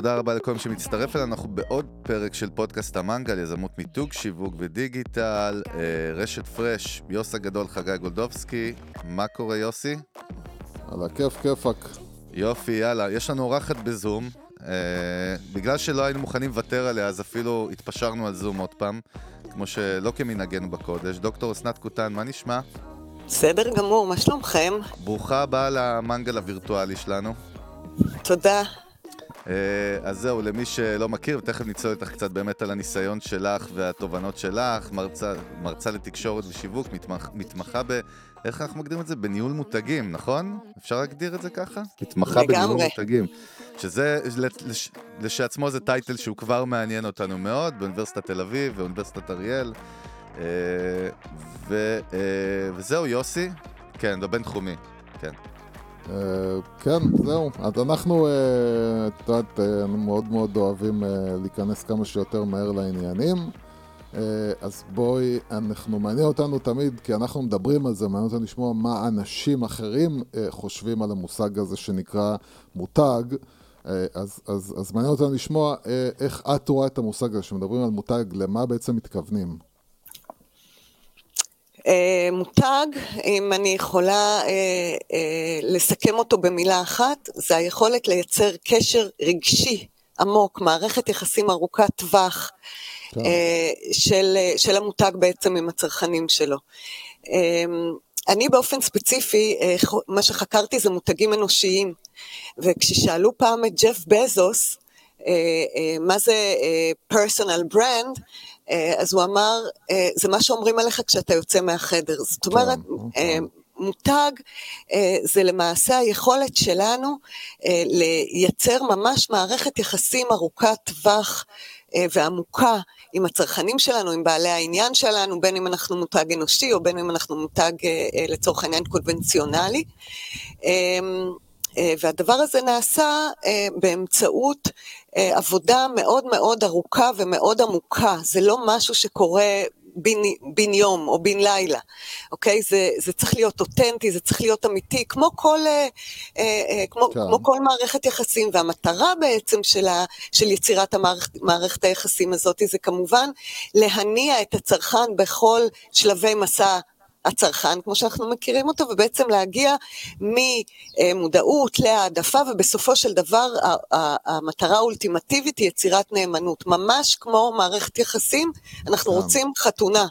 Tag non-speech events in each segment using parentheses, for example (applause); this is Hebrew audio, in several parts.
תודה רבה לכל מי שמצטרף אלינו, אנחנו בעוד פרק של פודקאסט המנגל, יזמות מיתוג, שיווק ודיגיטל, אה, רשת פרש, יוס הגדול, חגי גולדובסקי, מה קורה יוסי? על הכיף כיפאק. יופי, יאללה, יש לנו אורחת בזום, אה, בגלל שלא היינו מוכנים לוותר עליה, אז אפילו התפשרנו על זום עוד פעם, כמו שלא כמנהגנו בקודש. דוקטור אסנת קוטן, מה נשמע? בסדר גמור, מה שלומכם? ברוכה הבאה למנגל הווירטואלי שלנו. תודה. אה, אז זהו, למי שלא מכיר, ותכף נצלול איתך קצת באמת על הניסיון שלך והתובנות שלך, מרצה, מרצה לתקשורת ושיווק, מתמח, מתמחה ב... איך אנחנו מגדירים את זה? בניהול מותגים, נכון? אפשר להגדיר את זה ככה? מתמחה בניהול לגמרי. מותגים. שזה, לש, לשעצמו זה טייטל שהוא כבר מעניין אותנו מאוד, באוניברסיטת תל אביב ואוניברסיטת אריאל. אה, ו, אה, וזהו, יוסי? כן, בבינתחומי, כן. אה, כן, זהו. אז אנחנו, אה, את יודעת, אה, מאוד מאוד אוהבים להיכנס כמה שיותר מהר לעניינים. אז בואי, אנחנו, מעניין אותנו תמיד, כי אנחנו מדברים על זה, מעניין אותנו לשמוע מה אנשים אחרים חושבים על המושג הזה שנקרא מותג. אז, אז, אז מעניין אותנו לשמוע איך את רואה את המושג הזה, כשמדברים על מותג, למה בעצם מתכוונים? אה, מותג, אם אני יכולה אה, אה, לסכם אותו במילה אחת, זה היכולת לייצר קשר רגשי עמוק, מערכת יחסים ארוכת טווח של, של המותג בעצם עם הצרכנים שלו. אה, אני באופן ספציפי, מה שחקרתי זה מותגים אנושיים, וכששאלו פעם את ג'ף בזוס, מה זה פרסונל ברנד, אז הוא אמר, אה, זה מה שאומרים עליך כשאתה יוצא מהחדר. זאת אומרת, אה, מותג אה, זה למעשה היכולת שלנו אה, לייצר ממש מערכת יחסים ארוכת טווח אה, ועמוקה עם הצרכנים שלנו, עם בעלי העניין שלנו, בין אם אנחנו מותג אנושי או בין אם אנחנו מותג אה, אה, לצורך העניין קונבנציונלי. אה, אה, והדבר הזה נעשה אה, באמצעות אה, עבודה מאוד מאוד ארוכה ומאוד עמוקה, זה לא משהו שקורה בן, בן יום או בן לילה, אוקיי? זה, זה צריך להיות אותנטי, זה צריך להיות אמיתי, כמו כל, אה, אה, אה, כמו, כן. כמו כל מערכת יחסים, והמטרה בעצם של, ה, של יצירת המערכת מערכת היחסים הזאת זה כמובן להניע את הצרכן בכל שלבי מסע הצרכן, כמו שאנחנו מכירים אותו, ובעצם להגיע ממודעות להעדפה, ובסופו של דבר המטרה האולטימטיבית היא יצירת נאמנות. ממש כמו מערכת יחסים, אנחנו. רוצים חתונה.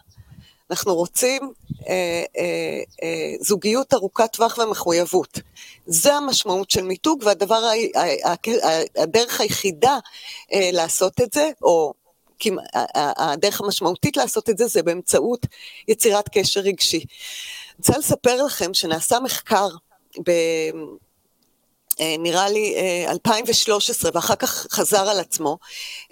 אנחנו רוצים אה, אה, אה, זוגיות ארוכת טווח ומחויבות. זה המשמעות של מיתוג, והדבר, הדרך היחידה אה, לעשות את זה, או הדרך המשמעותית לעשות את זה, זה באמצעות יצירת קשר רגשי. אני רוצה לספר לכם שנעשה מחקר ב... אה, נראה לי אה, 2013, ואחר כך חזר על עצמו.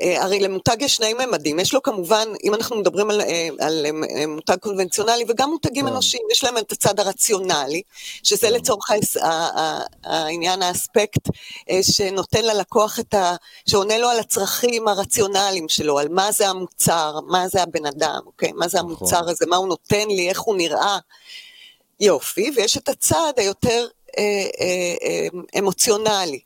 אה, הרי למותג יש שני ממדים, יש לו כמובן, אם אנחנו מדברים על, אה, על אה, מותג קונבנציונלי וגם מותגים כן. אנושיים, יש להם את הצד הרציונלי, שזה לצורך האס- ה- ה- העניין האספקט אה, שנותן ללקוח את ה... שעונה לו על הצרכים הרציונליים שלו, על מה זה המוצר, מה זה הבן אדם, אוקיי? מה זה נכון. המוצר הזה, מה הוא נותן לי, איך הוא נראה. יופי, ויש את הצד היותר אה, אה, אה, אמוציונלי,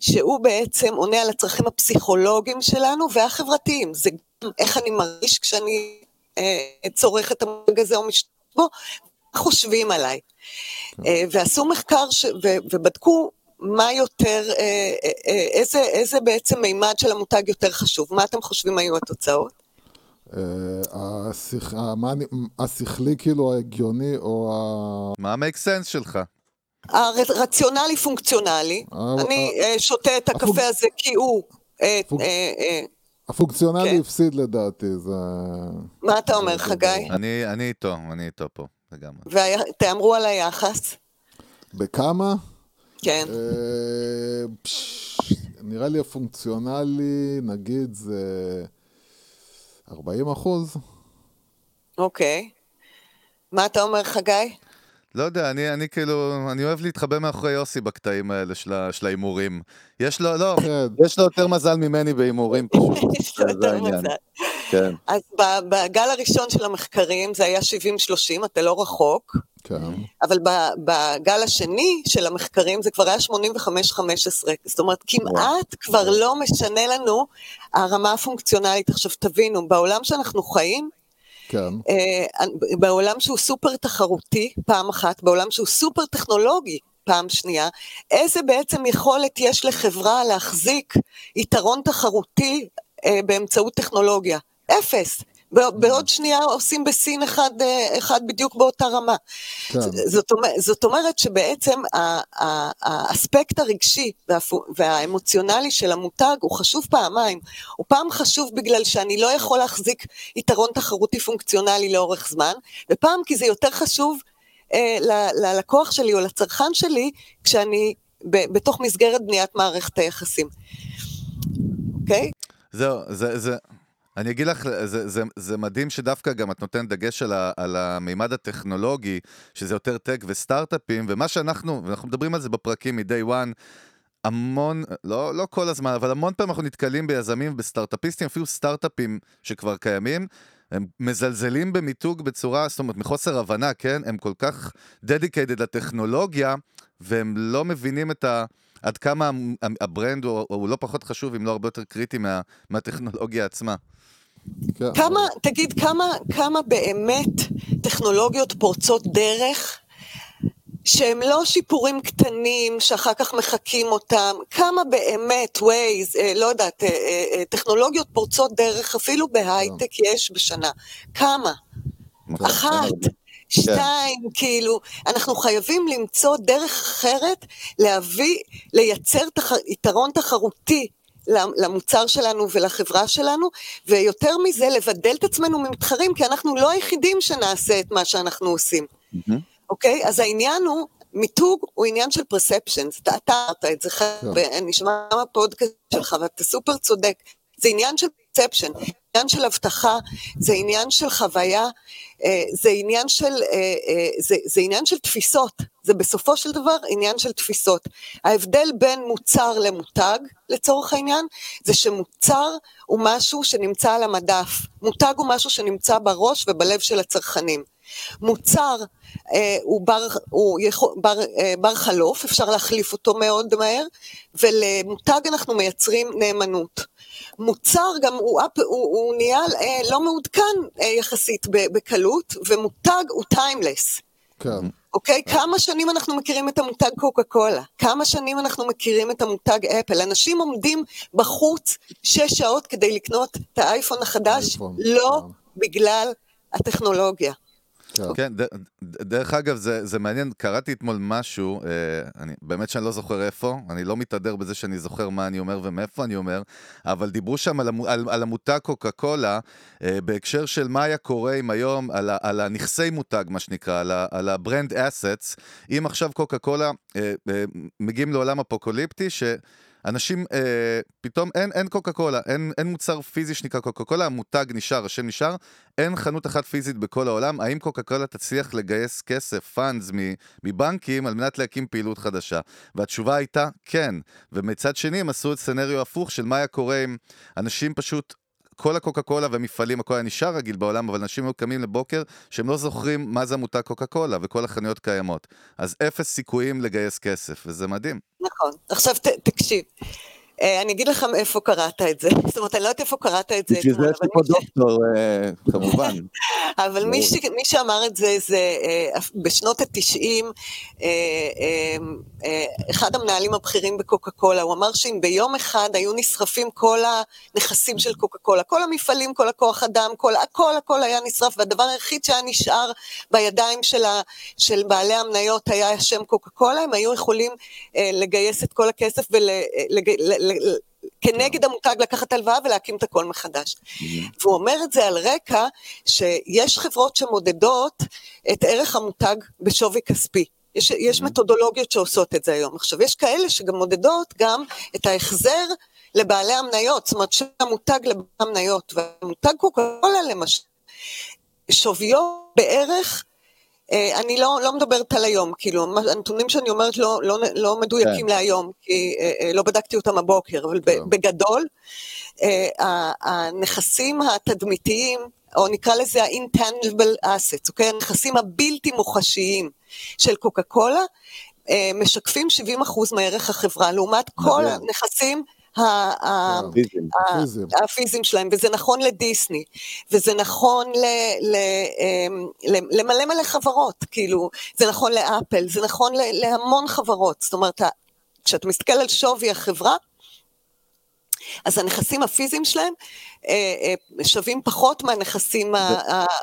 שהוא בעצם עונה על הצרכים הפסיכולוגיים שלנו והחברתיים. זה גם איך אני מרגיש כשאני אה, צורך את המותג הזה או משתמש בו, מה חושבים עליי. אה, ועשו מחקר ש, ו, ובדקו מה יותר, אה, אה, אה, איזה, איזה בעצם מימד של המותג יותר חשוב. מה אתם חושבים היו התוצאות? אה, השכלי כאילו ההגיוני או ה... מה המייק סנס שלך? הרציונלי פונקציונלי, אה, אני אה, שותה את הקפה הזה כי הוא, אה, פונק- אה, אה, הפונקציונלי כן. הפסיד לדעתי, זה... מה אתה אומר חגי? אני, אני איתו, אני איתו פה, לגמרי. ותאמרו על היחס. בכמה? כן. אה, נראה לי הפונקציונלי, נגיד, זה 40 אחוז. אוקיי. מה אתה אומר, חגי? לא יודע, אני, אני כאילו, אני אוהב להתחבא מאחורי יוסי בקטעים האלה של של ההימורים. יש לו, לא, כן. יש לו יותר מזל ממני בהימורים פשוט. (laughs) יש לו זה יותר העניין. מזל. כן. אז ב- בגל הראשון של המחקרים זה היה 70-30, אתה לא רחוק, כן. אבל בגל השני של המחקרים זה כבר היה 85-15, זאת אומרת כמעט כבר לא משנה לנו הרמה הפונקציונלית. עכשיו תבינו, בעולם שאנחנו חיים, כן. אה, בעולם שהוא סופר תחרותי, פעם אחת, בעולם שהוא סופר טכנולוגי, פעם שנייה, איזה בעצם יכולת יש לחברה להחזיק יתרון תחרותי אה, באמצעות טכנולוגיה? אפס. ב- בעוד שנייה עושים בסין אחד, אה, אחד בדיוק באותה רמה. כן. זאת, זאת אומרת שבעצם האספקט הרגשי והאמוציונלי של המותג הוא חשוב פעמיים. הוא פעם חשוב בגלל שאני לא יכול להחזיק יתרון תחרותי פונקציונלי לאורך זמן, ופעם כי זה יותר חשוב אה, ללקוח שלי או לצרכן שלי כשאני ב- בתוך מסגרת בניית מערכת היחסים. אוקיי? זהו, זה, זה, אני אגיד לך, זה, זה, זה מדהים שדווקא גם את נותנת דגש על, ה, על המימד הטכנולוגי, שזה יותר טק וסטארט-אפים, ומה שאנחנו, ואנחנו מדברים על זה בפרקים מ-day one, המון, לא, לא כל הזמן, אבל המון פעמים אנחנו נתקלים ביזמים ובסטארט-אפיסטים, אפילו סטארט-אפים שכבר קיימים, הם מזלזלים במיתוג בצורה, זאת אומרת, מחוסר הבנה, כן? הם כל כך dedicated לטכנולוגיה, והם לא מבינים את ה... עד כמה ה brand הוא, הוא לא פחות חשוב, אם לא הרבה יותר קריטי מה, מהטכנולוגיה עצמה. כן. כמה, תגיד, כמה, כמה באמת טכנולוגיות פורצות דרך, שהם לא שיפורים קטנים שאחר כך מחקים אותם, כמה באמת, ווייז, אה, לא יודעת, אה, אה, אה, טכנולוגיות פורצות דרך, אפילו בהייטק יש בשנה. כמה? אחת, שתיים, כאילו, אנחנו חייבים למצוא דרך אחרת להביא, לייצר תח... יתרון תחרותי למוצר שלנו ולחברה שלנו, ויותר מזה, לבדל את עצמנו ממתחרים, כי אנחנו לא היחידים שנעשה את מה שאנחנו עושים. אוקיי? אז העניין הוא, מיתוג הוא עניין של פרספשנס, אתה אמרת את זה, אני שמע בפודקאסט שלך, ואתה סופר צודק, זה עניין של פרספשן, עניין של הבטחה, זה עניין של חוויה, אה, זה עניין של, אה, אה, זה, זה עניין של תפיסות, זה בסופו של דבר עניין של תפיסות. ההבדל בין מוצר למותג, לצורך העניין, זה שמוצר הוא משהו שנמצא על המדף, מותג הוא משהו שנמצא בראש ובלב של הצרכנים. מוצר אה, הוא, בר, הוא יכול, בר, אה, בר חלוף, אפשר להחליף אותו מאוד מהר, ולמותג אנחנו מייצרים נאמנות. מוצר גם הוא, הוא, הוא נהיה אה, לא מעודכן אה, יחסית בקלות, ומותג הוא טיימלס. כן. אוקיי? כמה שנים אנחנו מכירים את המותג קוקה קולה? כמה שנים אנחנו מכירים את המותג אפל? אנשים עומדים בחוץ שש שעות כדי לקנות את האייפון החדש, לא כן. בגלל הטכנולוגיה. כן. דרך אגב, זה, זה מעניין, קראתי אתמול משהו, אה, אני, באמת שאני לא זוכר איפה, אני לא מתהדר בזה שאני זוכר מה אני אומר ומאיפה אני אומר, אבל דיברו שם על, על, על המותג קוקה קולה, אה, בהקשר של מה היה קורה אם היום, על, על הנכסי מותג, מה שנקרא, על, על ה brand assets, אם עכשיו קוקה קולה אה, אה, מגיעים לעולם אפוקוליפטי, ש... אנשים, אה, פתאום אין, אין קוקה קולה, אין, אין מוצר פיזי שנקרא קוקה קולה, המותג נשאר, השם נשאר, אין חנות אחת פיזית בכל העולם. האם קוקה קולה תצליח לגייס כסף, funds מבנקים על מנת להקים פעילות חדשה? והתשובה הייתה כן. ומצד שני הם עשו את סצנריו הפוך של מה היה קורה אם אנשים פשוט... כל הקוקה קולה והמפעלים, הכל היה נשאר רגיל בעולם, אבל אנשים היו קמים לבוקר שהם לא זוכרים מה זה המותג קוקה קולה, וכל החנויות קיימות. אז אפס סיכויים לגייס כסף, וזה מדהים. נכון. עכשיו ת, תקשיב, אני אגיד לך מאיפה קראת את זה. (laughs) זאת אומרת, אני לא יודעת איפה קראת את זה בשביל זה יש לי פה דוקטור, אה, כמובן. (laughs) אבל מי, ש... מי שאמר את זה, זה אה, בשנות התשעים, אה, אה, אה, אחד המנהלים הבכירים בקוקה קולה, הוא אמר שאם ביום אחד היו נשרפים כל הנכסים של קוקה קולה, כל המפעלים, כל הכוח אדם, כל, הכל הכל היה נשרף, והדבר היחיד שהיה נשאר בידיים של, בעלי המניות היה השם קוקה קולה, הם היו יכולים אה, לגייס את כל הכסף ול... כנגד המותג לקחת הלוואה ולהקים את הכל מחדש. והוא אומר את זה על רקע שיש חברות שמודדות את ערך המותג בשווי כספי. יש, יש מתודולוגיות שעושות את זה היום. עכשיו, יש כאלה שגם מודדות גם את ההחזר לבעלי המניות, זאת אומרת שהמותג לבעלי המניות, והמותג קוקה קולה למשל, שוויו בערך, אני לא, לא מדברת על היום, כאילו, הנתונים שאני אומרת לא, לא, לא מדויקים כן. להיום, כי אה, אה, לא בדקתי אותם הבוקר, אבל כן. בגדול, אה, הנכסים התדמיתיים, או נקרא לזה ה-intangible assets, אוקיי? הנכסים הבלתי מוחשיים של קוקה קולה, אה, משקפים 70% מערך החברה, לעומת כל מדהים. הנכסים הפיזיים שלהם, וזה נכון לדיסני, וזה נכון אמ, למלא מלא חברות, כאילו, זה נכון לאפל, זה נכון להמון חברות, זאת אומרת, כשאתה מסתכל על שווי החברה, אז הנכסים הפיזיים שלהם אה, אה, שווים פחות מהנכסים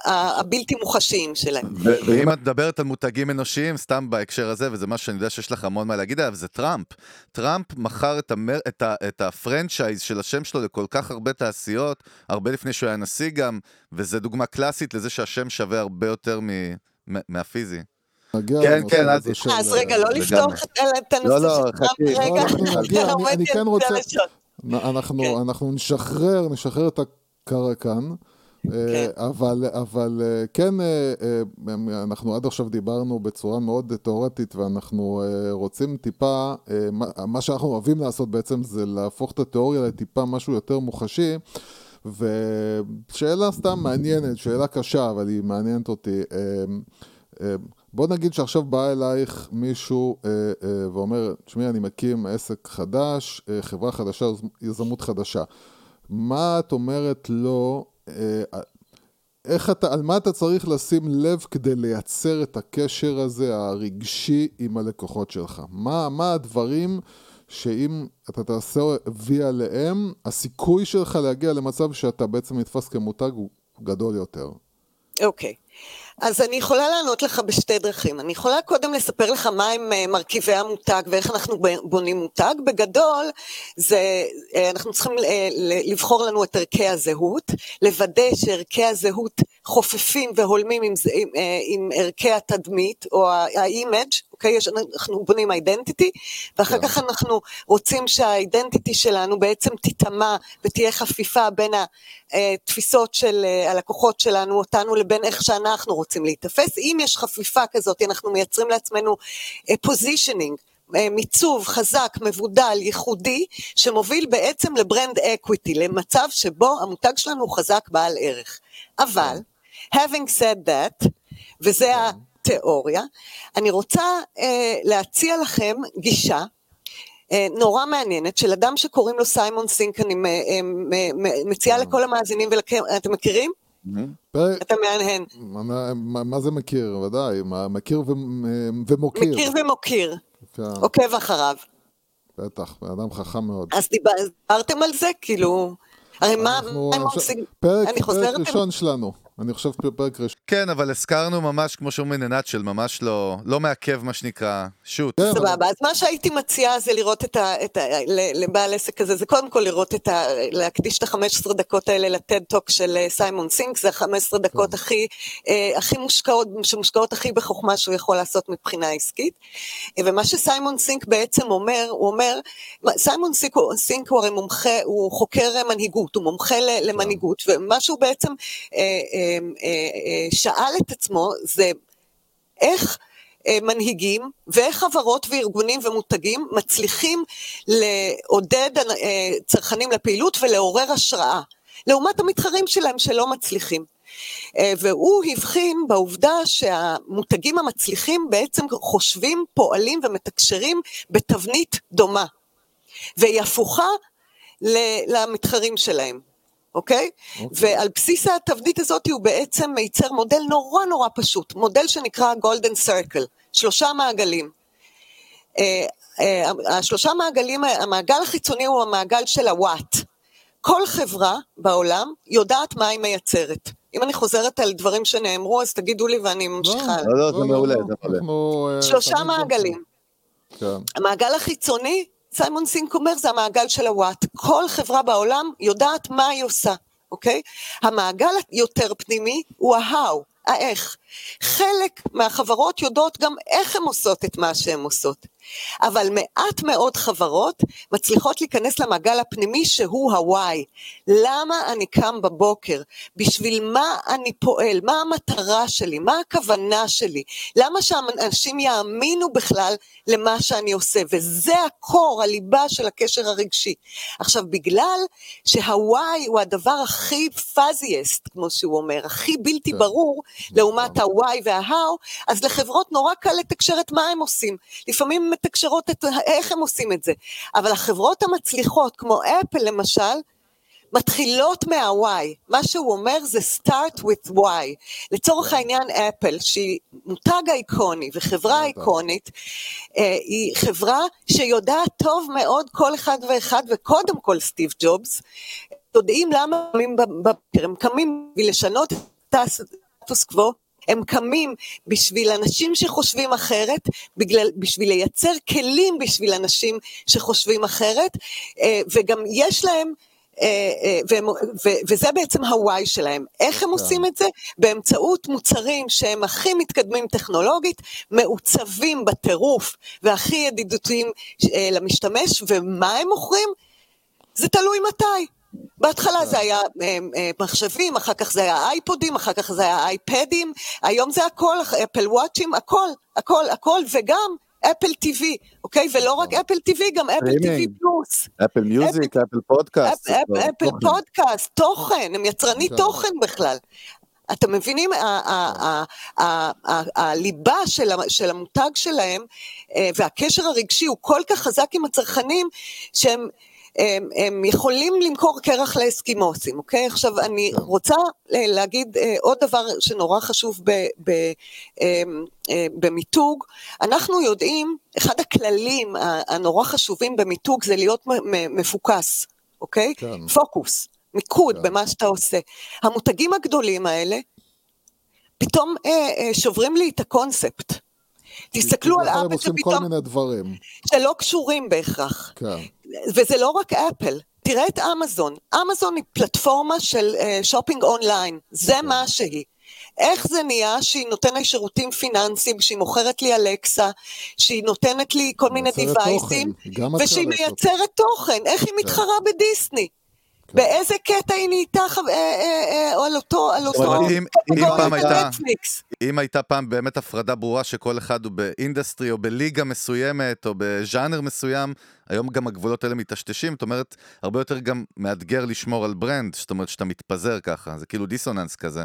הבלתי מוחשיים שלהם. ו- ואם את מדברת על מותגים אנושיים, סתם בהקשר הזה, וזה משהו שאני יודע שיש לך המון מה להגיד עליו, זה טראמפ. טראמפ מכר את, המר, את, ה, את ה franchise של השם שלו לכל כך הרבה תעשיות, הרבה לפני שהוא היה נשיא גם, וזו דוגמה קלאסית לזה שהשם שווה הרבה יותר מ, מ, מהפיזי. כן, כן, אז רגע, לא. לפתוח את הנושא לא, לא, של טראמפ. רגע, לא, אני- כן רוצה- אנחנו, כן. אנחנו נשחרר, נשחרר את הקרקן, אה, אבל, אבל אה, כן, אה, אנחנו עד עכשיו דיברנו בצורה מאוד תיאורטית, ואנחנו רוצים טיפה, מה שאנחנו אוהבים לעשות בעצם זה להפוך את התיאוריה לטיפה משהו יותר מוחשי. ושאלה סתם מעניינת, שאלה קשה, אבל היא מעניינת אותי. בוא נגיד שעכשיו בא אלייך מישהו אה, אה, ואומר, תשמעי, אני מקים עסק חדש, אה, חברה חדשה, יזמות חדשה. מה את אומרת לו, אה, איך אתה, על מה אתה צריך לשים לב כדי לייצר את הקשר הזה הרגשי עם הלקוחות שלך? מה, מה הדברים שאם אתה תעשה וי עליהם, הסיכוי שלך להגיע למצב שאתה בעצם נתפס כמותג הוא גדול יותר? אוקיי. אז אני יכולה לענות לך בשתי דרכים. אני יכולה קודם לספר לך מהם אה, מרכיבי המותג ואיך אנחנו בונים מותג. בגדול, זה, אה, אנחנו צריכים אה, לבחור לנו את ערכי הזהות, לוודא שערכי הזהות חופפים והולמים עם, עם, עם ערכי התדמית או ה-image, אוקיי? יש- אנחנו בונים אידנטיטי, ואחר כן. כך אנחנו רוצים שהאידנטיטי שלנו בעצם תיטמע ותהיה חפיפה בין התפיסות של הלקוחות שלנו, אותנו, לבין איך שאנחנו רוצים להיתפס. אם יש חפיפה כזאת, אנחנו מייצרים לעצמנו positioning. מיצוב חזק, מבודל, ייחודי, שמוביל בעצם ל brand equity, למצב שבו המותג שלנו הוא חזק בעל ערך. אבל, having said that, וזה התיאוריה, אני רוצה אה, להציע לכם גישה אה, נורא מעניינת של אדם שקוראים לו סיימון סינק, אני אה, מציעה לכל המאזינים ולכם, אתם מכירים? פרק, אתה מהנהן. מה, מה, מה זה מכיר? ודאי, מכיר ו, ומוקיר. מכיר ומוקיר, כן, עוקב אחריו. בטח, בן אדם חכם מאוד. אז דיבר- דיברתם על זה? כאילו, הרי מה, מה הם עושים? פרק, פרק. ראשון שלנו. אני חושב פרק ראשון. כן, אבל הזכרנו ממש, כמו שאומרים ננאצ'ל, ממש לא, לא מעכב, מה שנקרא, שוט. כן, סבבה, אז מה שהייתי מציעה זה לראות את ה... את ה ל- לבעל עסק הזה, זה קודם כל לראות את ה... להקדיש את ה-15 דקות האלה ל TED Talk של אה, סיימון סינק, זה ה-15 דקות הכי, אה, הכי מושקעות, שמושקעות הכי בחוכמה שהוא יכול לעשות מבחינה עסקית. אה, ומה שסיימון סינק בעצם אומר, הוא אומר, סיימון סינק, הוא- סינק הוא הרי מומחה, הוא חוקר מנהיגות, הוא מומחה ל- למנהיגות, ומה שהוא בעצם אה, שאל את עצמו זה איך אה, מנהיגים ואיך חברות וארגונים ומותגים מצליחים לעודד אה, צרכנים לפעילות ולעורר השראה, לעומת המתחרים שלהם שלא מצליחים. אה, והוא הבחין בעובדה שהמותגים המצליחים בעצם חושבים, פועלים ומתקשרים בתבנית דומה, והיא הפוכה למתחרים שלהם. אוקיי? Okay. ועל בסיס התבנית הזאת הוא בעצם מייצר מודל נורא נורא פשוט, מודל שנקרא גולדן סרקל, שלושה מעגלים. אה, אה, השלושה מעגלים, המעגל החיצוני הוא המעגל של הוואט. כל חברה בעולם יודעת מה היא מייצרת. אם אני חוזרת על דברים שנאמרו, אז תגידו לי ואני ממשיכה. לא, לא, זה מעולה, זה מעולה. אה, שלושה מעגלים. כן. המעגל החיצוני, סיימון סינק אומר, זה המעגל של הוואט. כל חברה בעולם יודעת מה היא עושה, אוקיי? המעגל היותר פנימי הוא ההאו. האיך. חלק מהחברות יודעות גם איך הן עושות את מה שהן עושות. אבל מעט מאוד חברות מצליחות להיכנס למעגל הפנימי שהוא הוואי. למה אני קם בבוקר? בשביל מה אני פועל? מה המטרה שלי? מה הכוונה שלי? למה שאנשים יאמינו בכלל למה שאני עושה? וזה הקור, הליבה של הקשר הרגשי. עכשיו, בגלל שהוואי הוא הדבר הכי פאזיאסט, כמו שהוא אומר, הכי בלתי כן. ברור, נכון. לעומת ה-why וה-how, אז לחברות נורא קל לתקשר את מה הם עושים. לפעמים מתקשרות את איך הם עושים את זה. אבל החברות המצליחות, כמו אפל למשל, מתחילות מה-why. מה שהוא אומר זה start with why. לצורך העניין אפל, שהיא מותג אייקוני וחברה אייקונית, אה, היא חברה שיודעת טוב מאוד כל אחד ואחד, וקודם כל סטיב ג'ובס, יודעים למה הם קמים בבוקר, הם קמים בשביל לשנות את הסטטוס קוו, הם קמים בשביל אנשים שחושבים אחרת, בגלל, בשביל לייצר כלים בשביל אנשים שחושבים אחרת, אה, וגם יש להם, אה, אה, והם, ו, וזה בעצם הוואי שלהם. איך הם עושים את זה? באמצעות מוצרים שהם הכי מתקדמים טכנולוגית, מעוצבים בטירוף והכי ידידותיים למשתמש, ומה הם מוכרים? זה תלוי מתי. בהתחלה זה היה אה, אה, מחשבים, אחר כך זה היה אייפודים, אחר כך זה היה אייפדים, היום זה הכל, אפל וואצ'ים, הכל, הכל, הכל, וגם אפל טיווי, אוקיי? ולא רק אפל טיווי, גם אפל טיווי פלוס. אפל מיוזיק, אפל פודקאסט. אפ- אפ- אפל פודקאסט, תוכן, הם יצרני כן. תוכן בכלל. אתם מבינים, ה- הליבה של המותג שלהם אה, והקשר הרגשי הוא כל כך חזק עם הצרכנים, שהם הם, הם יכולים למכור קרח לאסקימוסים, אוקיי? עכשיו, אני כן. רוצה אה, להגיד אה, עוד דבר שנורא חשוב ב, ב, אה, אה, במיתוג. אנחנו יודעים, אחד הכללים הנורא חשובים במיתוג זה להיות מפוקס, אוקיי? כן. פוקוס, מיקוד כן. במה שאתה עושה. המותגים הגדולים האלה, פתאום אה, אה, שוברים לי את הקונספט. תסתכלו על אפל כל שפתאום, מיני דברים. שלא קשורים בהכרח. כן. וזה לא רק אפל, תראה את אמזון. אמזון היא פלטפורמה של uh, shopping online, זה כן. מה שהיא. איך זה נהיה שהיא נותנת שירותים פיננסיים, שהיא מוכרת לי אלקסה, שהיא נותנת לי כל מיני devices, ושהיא. מייצרת תוכן, איך היא מתחרה בדיסני? כן. באיזה קטע היא נהייתה אה, אה, אה, על אותו, על אותו, אם- פעם הייתה-. אם הייתה פעם באמת הפרדה ברורה שכל אחד הוא ב industry או בליגה מסוימת או בז'אנר מסוים, היום גם הגבולות האלה מטשטשים, זאת אומרת, הרבה יותר גם מאתגר לשמור על ברנד, זאת אומרת שאתה מתפזר ככה, זה כאילו דיסוננס כזה.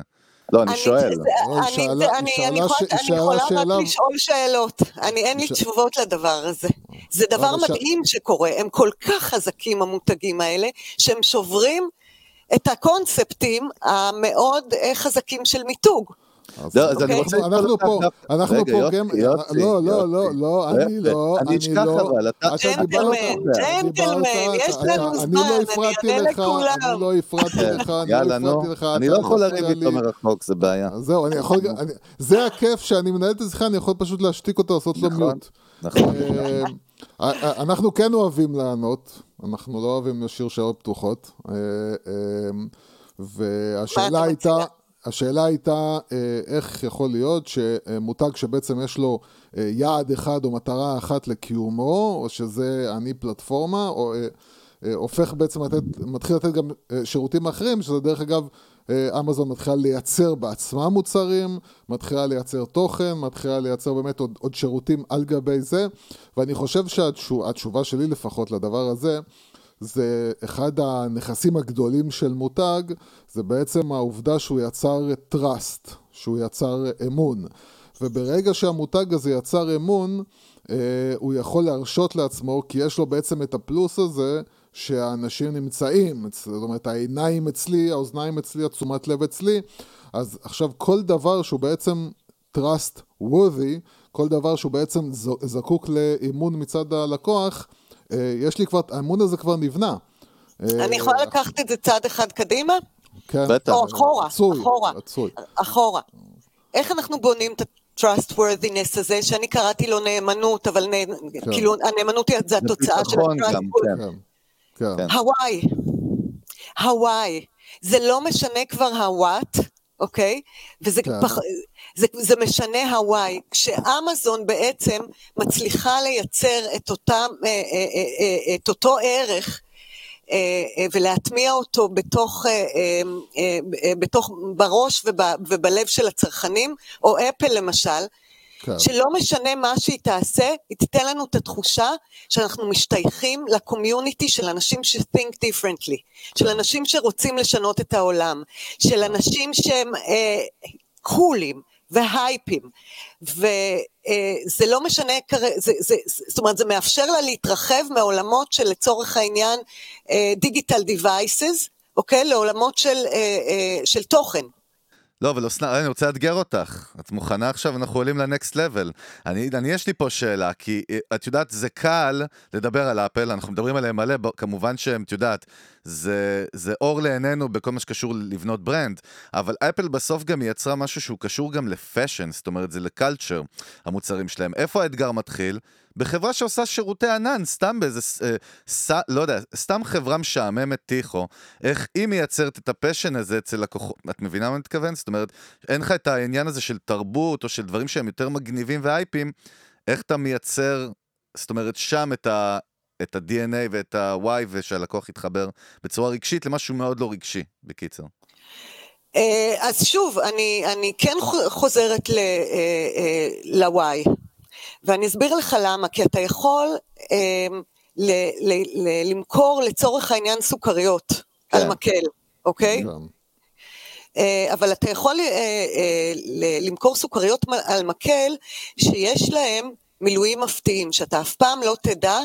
לא, אני שואל. לא, אני- יכולה- רק לשאול שאלות, אני אין לי ש- תשובות לדבר הזה. זה דבר אבל ש- מדהים שקורה, הם כל כך חזקים המותגים האלה, שהם שוברים את הקונספטים המאוד אה, חזקים של מיתוג. אז לא, אני אנחנו- רוצה אנחנו פה, אנחנו פה גם, לא, לא, לא. לא, אני. לא, אני לא, ג'נטלמן, ג'נטלמן, יש לנו אני זמן, לא אני הפרעתי אענה לך, לכולם. אני לא הפרעתי לך, אני לא. הפרעתי לך, אני לא יכול לריב איתו. מרחוק, זה בעיה. זהו, אני יכול, אני- זה הכיף שאני מנהל את השיחה, אני יכול פשוט להשתיק אותו, לעשות לו נכון. מיוט. נכון. אה, אה, אנחנו כן אוהבים לענות, אנחנו לא אוהבים להשאיר שאלות פתוחות. אה, אה, והשאלה הייתה? השאלה הייתה אה, איך יכול להיות שמותג שבעצם יש לו אה, יעד אחד או מטרה אחת לקיומו, או שזה אני פלטפורמה, או אה, הופך בעצם לתת, מתחיל לתת גם שירותים אחרים, שזה דרך אגב, אמזון מתחילה לייצר בעצמה מוצרים, מתחילה לייצר תוכן, מתחילה לייצר באמת עוד, עוד שירותים על גבי זה, ואני חושב שהתשובה שלי לפחות לדבר הזה, זה אחד הנכסים הגדולים של מותג, זה בעצם העובדה שהוא יצר trust, שהוא יצר אמון. וברגע שהמותג הזה יצר אמון, אה, הוא יכול להרשות לעצמו, כי יש לו בעצם את הפלוס הזה, שהאנשים נמצאים, זאת אומרת העיניים אצלי, האוזניים אצלי, התשומת לב אצלי, אז עכשיו כל דבר שהוא בעצם trust worthy, כל דבר שהוא בעצם זקוק לאמון מצד הלקוח, יש לי כבר, האמון הזה כבר נבנה. אה, אני יכולה לקחת את זה צעד אחד קדימה? כן, בטח. או אחורה, רצוי, אחורה. רצוי. אחורה. איך אנחנו בונים את ה-trustworthiness הזה, שאני קראתי לו נאמנות, אבל נ... כאילו הנאמנות היא- זה התוצאה של ה-trustworthiness. כן. כן, כן. כן. הוואי, הוואי, זה לא משנה כבר הוואט, אוקיי? וזה כן. פח... זה, זה משנה הוואי. כשאמזון בעצם מצליחה לייצר את, אותם, אה, אה, אה, את אותו ערך, ולהטמיע אותו בתוך, בתוך, בראש וב, ובלב של הצרכנים, או אפל למשל, כן. שלא משנה מה שהיא תעשה, היא תיתן לנו את התחושה שאנחנו משתייכים לקומיוניטי של אנשים ש-think differently, של אנשים שרוצים לשנות את העולם, של אנשים שהם אה, קולים והייפים, וזה לא משנה, זה, זה, זאת אומרת זה מאפשר לה להתרחב מעולמות של לצורך העניין דיגיטל דיווייסס, אוקיי? לעולמות של, אה, אה, של תוכן. לא, אבל אסנת, אני רוצה לאתגר אותך. את מוכנה עכשיו? אנחנו עולים לנקסט לבל. אני, אני, יש לי פה שאלה, כי אה, את יודעת, זה קל לדבר על אפל, אנחנו מדברים עליהם מלא, כמובן שהם, את יודעת, זה, זה אור לעינינו בכל מה שקשור לבנות ברנד, אבל אפל בסוף גם יצרה משהו שהוא קשור גם ל fashion, זאת אומרת, זה ל culture, המוצרים שלהם. איפה האתגר מתחיל? בחברה שעושה שירותי ענן, סתם באיזה, אה, ס, לא יודע, סתם חברה משעממת טיחו, איך היא מייצרת את ה passion הזה אצל לקוחות, את מבינה מה אני מתכוון? זאת אומרת, אין לך את העניין הזה של תרבות, או של דברים שהם יותר מגניבים והייפים, איך אתה מייצר, זאת אומרת, שם את ה... את ה-DNA ואת ה-why ושהלקוח יתחבר בצורה רגשית למשהו מאוד לא רגשי, בקיצר. אה, אז שוב, אני, אני כן חוזרת אה, ל-Y, ואני אסביר לך למה, כי אתה יכול אה, ל, ל, ל, למכור לצורך העניין סוכריות כן. על מקל, אוקיי? כן. אה, אבל אתה יכול אה, אה, למכור סוכריות על מקל שיש להם מילואים מפתיעים, שאתה אף פעם לא תדע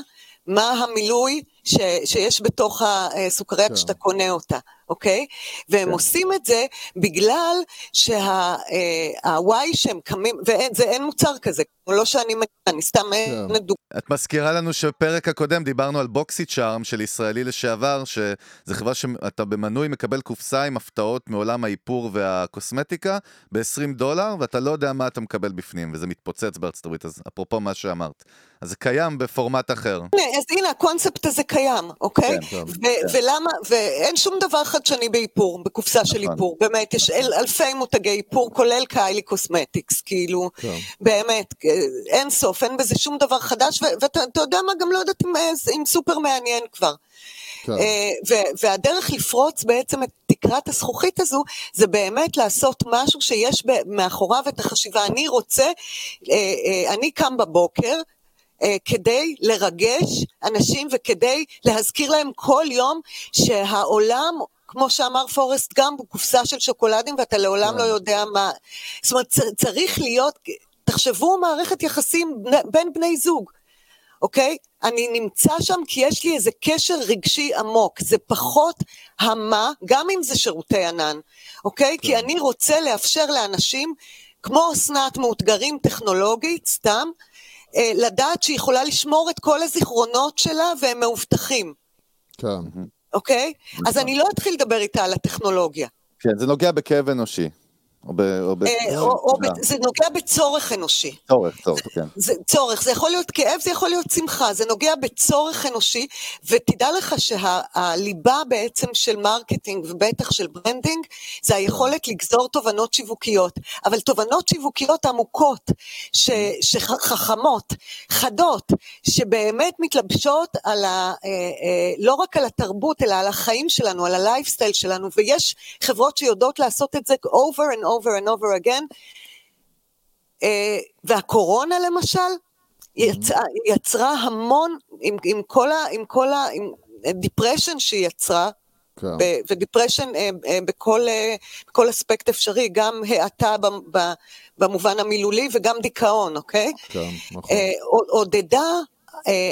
מה המילוי ש, שיש בתוך הסוכריה כן. כשאתה קונה אותה, אוקיי? והם עושים את זה בגלל שה-Y שהם קמים, ואין מוצר כזה, לא שאני, מכירה, אני סתם כן. נדוג... את מזכירה לנו שבפרק הקודם דיברנו על בוקסי צ'ארם של ישראלי לשעבר, שזו חברה שאתה במנוי מקבל קופסה עם הפתעות מעולם האיפור והקוסמטיקה ב-20 דולר, ואתה לא יודע מה אתה מקבל בפנים, וזה מתפוצץ בארצות הברית, אז אפרופו מה שאמרת. אז זה קיים בפורמט אחר. הנה, אז הנה, הקונספט הזה קיים, אוקיי? כן, כן, ו- ולמה, ואין שום דבר חדשני באיפור, בקופסה של נכון. איפור, באמת, יש אל, אלפי מותגי איפור, כולל Kylie Cosmetics, כאילו, כן. באמת, אה, אין סוף, אין בזה שום דבר חדש, ואתה אתה יודע מה, גם לא יודעת אם, אה, אם סופר מעניין כבר. כן. אה, והדרך לפרוץ בעצם את תקרת הזכוכית הזו, זה באמת לעשות משהו שיש מאחוריו את החשיבה. אני רוצה, אה, אני קם בבוקר, כדי לרגש אנשים וכדי להזכיר להם כל יום שהעולם, כמו שאמר פורסט גאמפ, הוא קופסה של שוקולדים ואתה לעולם כן. לא יודע מה. זאת אומרת, צריך להיות, תחשבו מערכת יחסים בין בני זוג. אוקיי? אני נמצא שם כי יש לי איזה קשר רגשי עמוק, זה פחות המה, גם אם זה שירותי ענן, אוקיי? כי אני רוצה לאפשר לאנשים, כמו אסנת, מאותגרים טכנולוגית, סתם, אה, לדעת שהיא יכולה לשמור את כל הזיכרונות שלה והם מאובטחים, כן. אוקיי? אז אני לא אתחיל לדבר איתה על הטכנולוגיה. כן, זה נוגע בכאב אנושי. או ב... או ב... אה, או, או, אה, ב- זה נוגע בצורך אנושי. צורך, צורך, כן. זה צורך, זה יכול להיות כאב, זה יכול להיות שמחה, זה נוגע בצורך אנושי, ותדע לך שהליבה בעצם של marketing ובטח של branding, זה היכולת לגזור תובנות שיווקיות, אבל תובנות שיווקיות עמוקות, ש, שחכמות, חדות, שבאמת מתלבשות על ה, אה, אה, לא רק על התרבות, אלא על החיים שלנו, על הלייפסטייל שלנו, ויש חברות שיודעות לעשות את זה over and over and over again, אה, והקורונה למשל, יצרה, יצרה המון, עם, עם כל ה... עם כל ה... עם depression שהיא יצרה, כן. ו depression אה, אה, בכל, בכל אספקט אפשרי, גם האטה במובן המילולי וגם דיכאון, אוקיי? כן, נכון. עוד- עודדה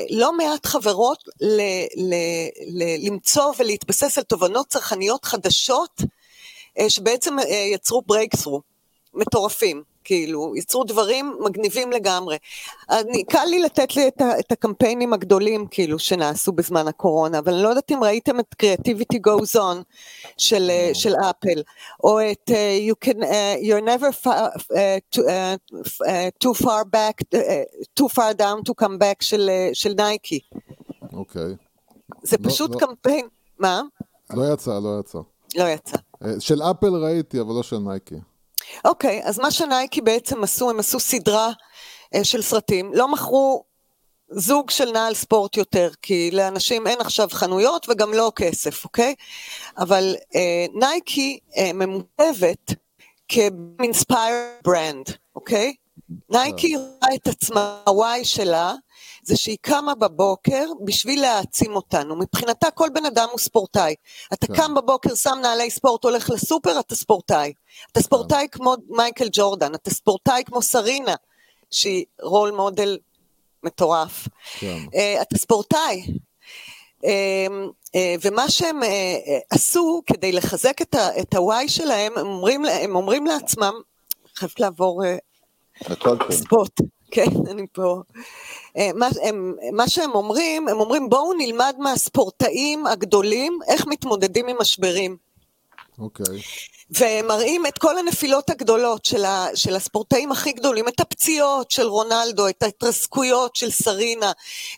לא מעט חברות ל, ל, ל, למצוא ולהתבסס על תובנות צרכניות חדשות, שבעצם אה, יצרו breakthrough, מטורפים, כאילו, יצרו דברים מגניבים לגמרי. אני, קל לי לתת לי את, ה, את הקמפיינים הגדולים, כאילו, שנעשו בזמן הקורונה, אבל אני לא יודעת אם ראיתם את Creativity Goes On של, אה, של אפל, או את uh, you can, uh, You're never far, uh, too, uh, too far back, uh, too far down to come back של, uh, של נייקי. אוקיי. זה לא- פשוט לא. קמפיין, מה? לא יצא, לא יצא. לא יצא. אה, של אפל ראיתי, אבל לא של נייקי. אוקיי, אז מה שנייקי בעצם עשו, הם עשו סדרה אה, של סרטים, לא מכרו זוג של נעל ספורט יותר, כי לאנשים אין עכשיו חנויות וגם לא כסף, אוקיי? אבל אה, נייקי אה, ממוטבת כ-inspired brand, אוקיי? נייקי רואה את עצמה, הוואי שלה, זה שהיא קמה בבוקר בשביל להעצים אותנו. מבחינתה כל בן אדם הוא ספורטאי. אתה כן. קם בבוקר, שם נעלי ספורט, הולך לסופר, אתה ספורטאי. אתה ספורטאי כמו מייקל ג'ורדן, אתה ספורטאי כמו סרינה, שהיא רול מודל מטורף. כן. אה, אתה ספורטאי. אה, אה, ומה שהם אה, עשו כדי לחזק את ה- את ה-Y שלהם, הם אומרים, הם אומרים לעצמם, חייבת לעבור. ספוט, כן, (laughs) אני פה. אה, מה, הם, מה שהם אומרים, הם אומרים בואו נלמד מהספורטאים הגדולים איך מתמודדים עם משברים. אוקיי. והם מראים את כל הנפילות הגדולות של, ה, של הספורטאים הכי גדולים, את הפציעות של רונלדו, את ההתרסקויות של סרינה,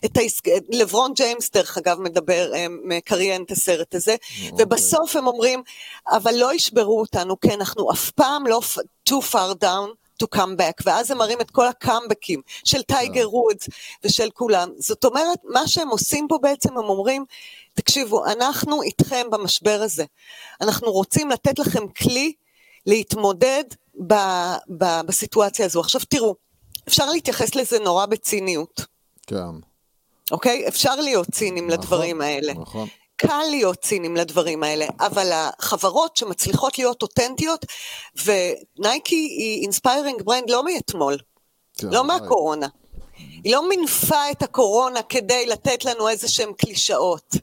את העסק... לברון ג'יימס דרך אגב מדבר, אה, מקריין את הסרט הזה, ובסוף הם אומרים, אבל לא ישברו אותנו, כי אנחנו אף פעם לא too far down to come back, ואז הם מראים את כל הקאמבקים של טייגר וודס ושל כולם. זאת אומרת, מה שהם עושים פה בעצם, הם אומרים, תקשיבו, אנחנו איתכם במשבר הזה. אנחנו רוצים לתת לכם כלי להתמודד ב, ב, בסיטואציה הזו. עכשיו תראו, אפשר להתייחס לזה נורא בציניות, כן. אוקיי? אפשר להיות ציניים לדברים האלה. נכון. קל להיות ציניים לדברים האלה, אבל החברות שמצליחות להיות אותנטיות, ונייקי היא inspiring brand לא מאתמול, כן, לא. מהקורונה. היא לא מינפה את הקורונה כדי לתת לנו איזה שהן קלישאות.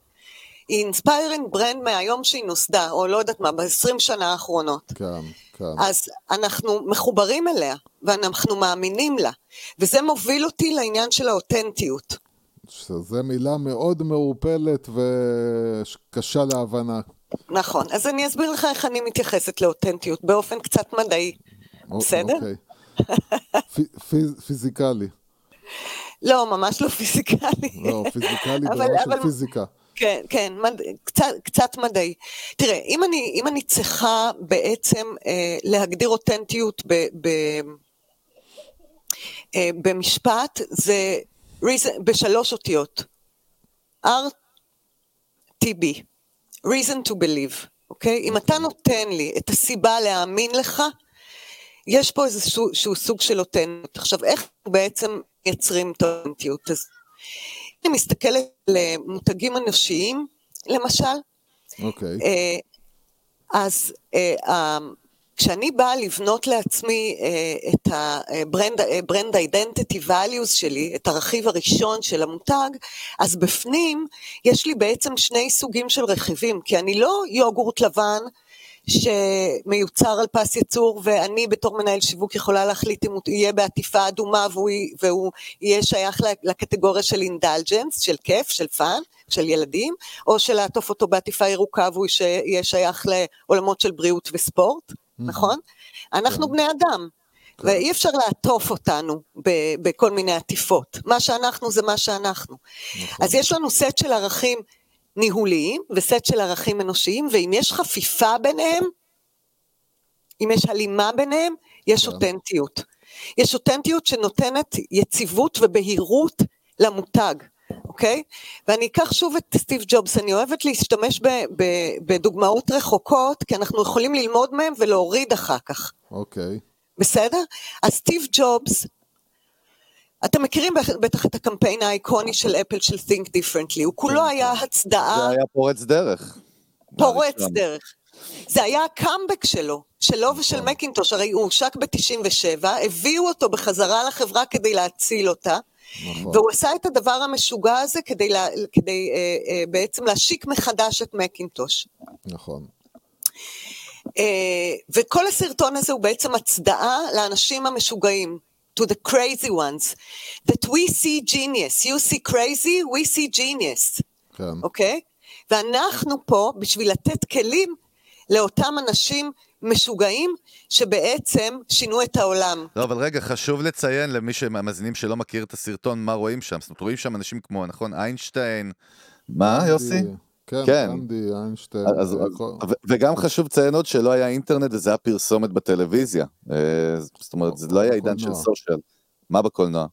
היא inspiring brand מהיום שהיא נוסדה, או לא יודעת מה, ב-20 שנה האחרונות. כן, כן. אז אנחנו מחוברים אליה, ואנחנו מאמינים לה. וזה מוביל אותי לעניין של האותנטיות. שזו מילה מאוד מעורפלת וקשה להבנה. נכון. אז אני אסביר לך איך אני מתייחסת לאותנטיות, באופן קצת מדעי. א- בסדר? אוקיי. פי- פי- פיזיקלי. לא, ממש לא פיזיקלי. לא, פיזיקלי אבל- ברמה של אבל- פיזיקה. כן, כן, מד... קצת, קצת מדעי. תראה, אם אני, אם אני צריכה בעצם אה, להגדיר אותנטיות ב, ב, אה, במשפט, זה reason, בשלוש אותיות. RTB, reason to believe, אוקיי? אם אתה נותן לי את הסיבה להאמין לך, יש פה איזשהו סוג של אותנטיות. עכשיו, איך בעצם מייצרים את האותנטיות הזו? אני מסתכלת על מותגים אנושיים, למשל, אוקיי. אה, אז אה, כשאני באה לבנות לעצמי אה, את ה-brand identity values שלי, את הרכיב הראשון של המותג, אז בפנים יש לי בעצם שני סוגים של רכיבים, כי אני לא יוגורט לבן, שמיוצר על פס ייצור, ואני בתור מנהל שיווק יכולה להחליט אם הוא יהיה בעטיפה אדומה והוא, והוא יהיה שייך לקטגוריה של indulgence, של כיף, של fun, של ילדים, או של לעטוף אותו בעטיפה ירוקה והוא יהיה שייך לעולמות של בריאות וספורט, נכון? אנחנו בני אדם. ואי אפשר לעטוף אותנו ב- בכל מיני עטיפות. מה שאנחנו זה מה שאנחנו. אז יש לנו סט של ערכים ניהוליים וסט של ערכים אנושיים, ואם יש חפיפה ביניהם, אם יש הלימה ביניהם, יש אותנטיות. יש אותנטיות שנותנת יציבות ובהירות למותג, אוקיי? ואני אקח שוב את סטיב ג'ובס, אני אוהבת להשתמש ב- ב- בדוגמאות רחוקות, כי אנחנו יכולים ללמוד מהם ולהוריד אחר כך. אוקיי. בסדר? אז סטיב ג'ובס, אתם מכירים בטח את הקמפיין האיקוני של אפל של Think Differently, הוא כולו היה הצדעה... זה היה פורץ דרך. פורץ. דרך. זה היה הקאמבק שלו, שלו ושל מקינטוש, הרי הוא הושק ב-97, הביאו אותו בחזרה לחברה כדי להציל אותה, נכון. והוא עשה את הדבר המשוגע הזה כדי, לה, כדי אה, אה, בעצם להשיק מחדש את מקינטוש. נכון. אה, וכל הסרטון הזה הוא בעצם הצדעה לאנשים המשוגעים. to the crazy ones, that we see genius, you see crazy, we see genius, כן. אוקיי? ואנחנו פה בשביל לתת כלים לאותם אנשים משוגעים שבעצם שינו את העולם. לא, אבל רגע, חשוב לציין למי מהמאזינים שלא מכיר את הסרטון, מה רואים שם. זאת אומרת, רואים שם אנשים כמו, נכון, איינשטיין. מה, יוסי? כן, כן. אנדי איינשטיין. אז, אה, אז, כל- ו- וגם חשוב לציין עוד שלא היה אינטרנט וזה היה פרסומת בטלוויזיה. אה, זאת אומרת, זה לא היה עידן של. סושיאל. מה בקולנוע?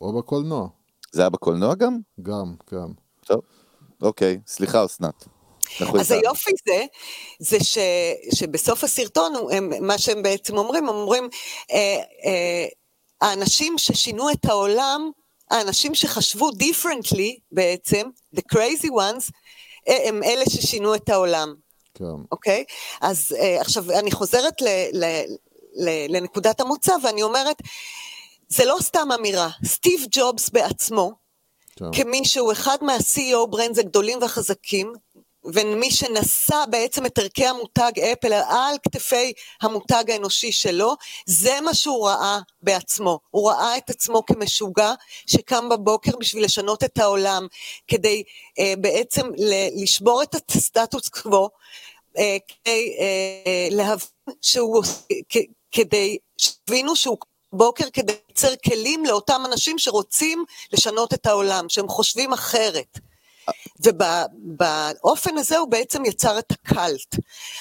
או בקולנוע, זה היה בקולנוע גם? גם, כן. טוב. אוקיי, סליחה אסנת. אנחנו אז. היופי זה, זה ש, שבסוף הסרטון, הם, מה שהם בעצם אומרים, הם אומרים, אה, אה, האנשים ששינו את העולם, האנשים שחשבו differently בעצם, the crazy ones, אה, הם אלה ששינו את העולם, כן. אוקיי? אז אה, עכשיו, אני חוזרת ל, ל, ל, לנקודת המוצא, ואני אומרת, זה לא סתם אמירה, סטיב ג'ובס בעצמו, כן. כמי שהוא אחד מה-CEO ברנדס הגדולים והחזקים, ומי שנשא בעצם את ערכי המותג אפל על כתפי המותג האנושי שלו, זה מה שהוא ראה בעצמו. הוא ראה את עצמו כמשוגע שקם בבוקר בשביל לשנות את העולם, כדי אה, בעצם ל- לשבור את הסטטוס קוו, אה, כדי אה, להבין שהוא, כ- כדי שתבינו שהוא בוקר כדי לייצר כלים לאותם אנשים שרוצים לשנות את העולם, שהם חושבים אחרת. ובאופן הזה הוא בעצם יצר את הקאלט.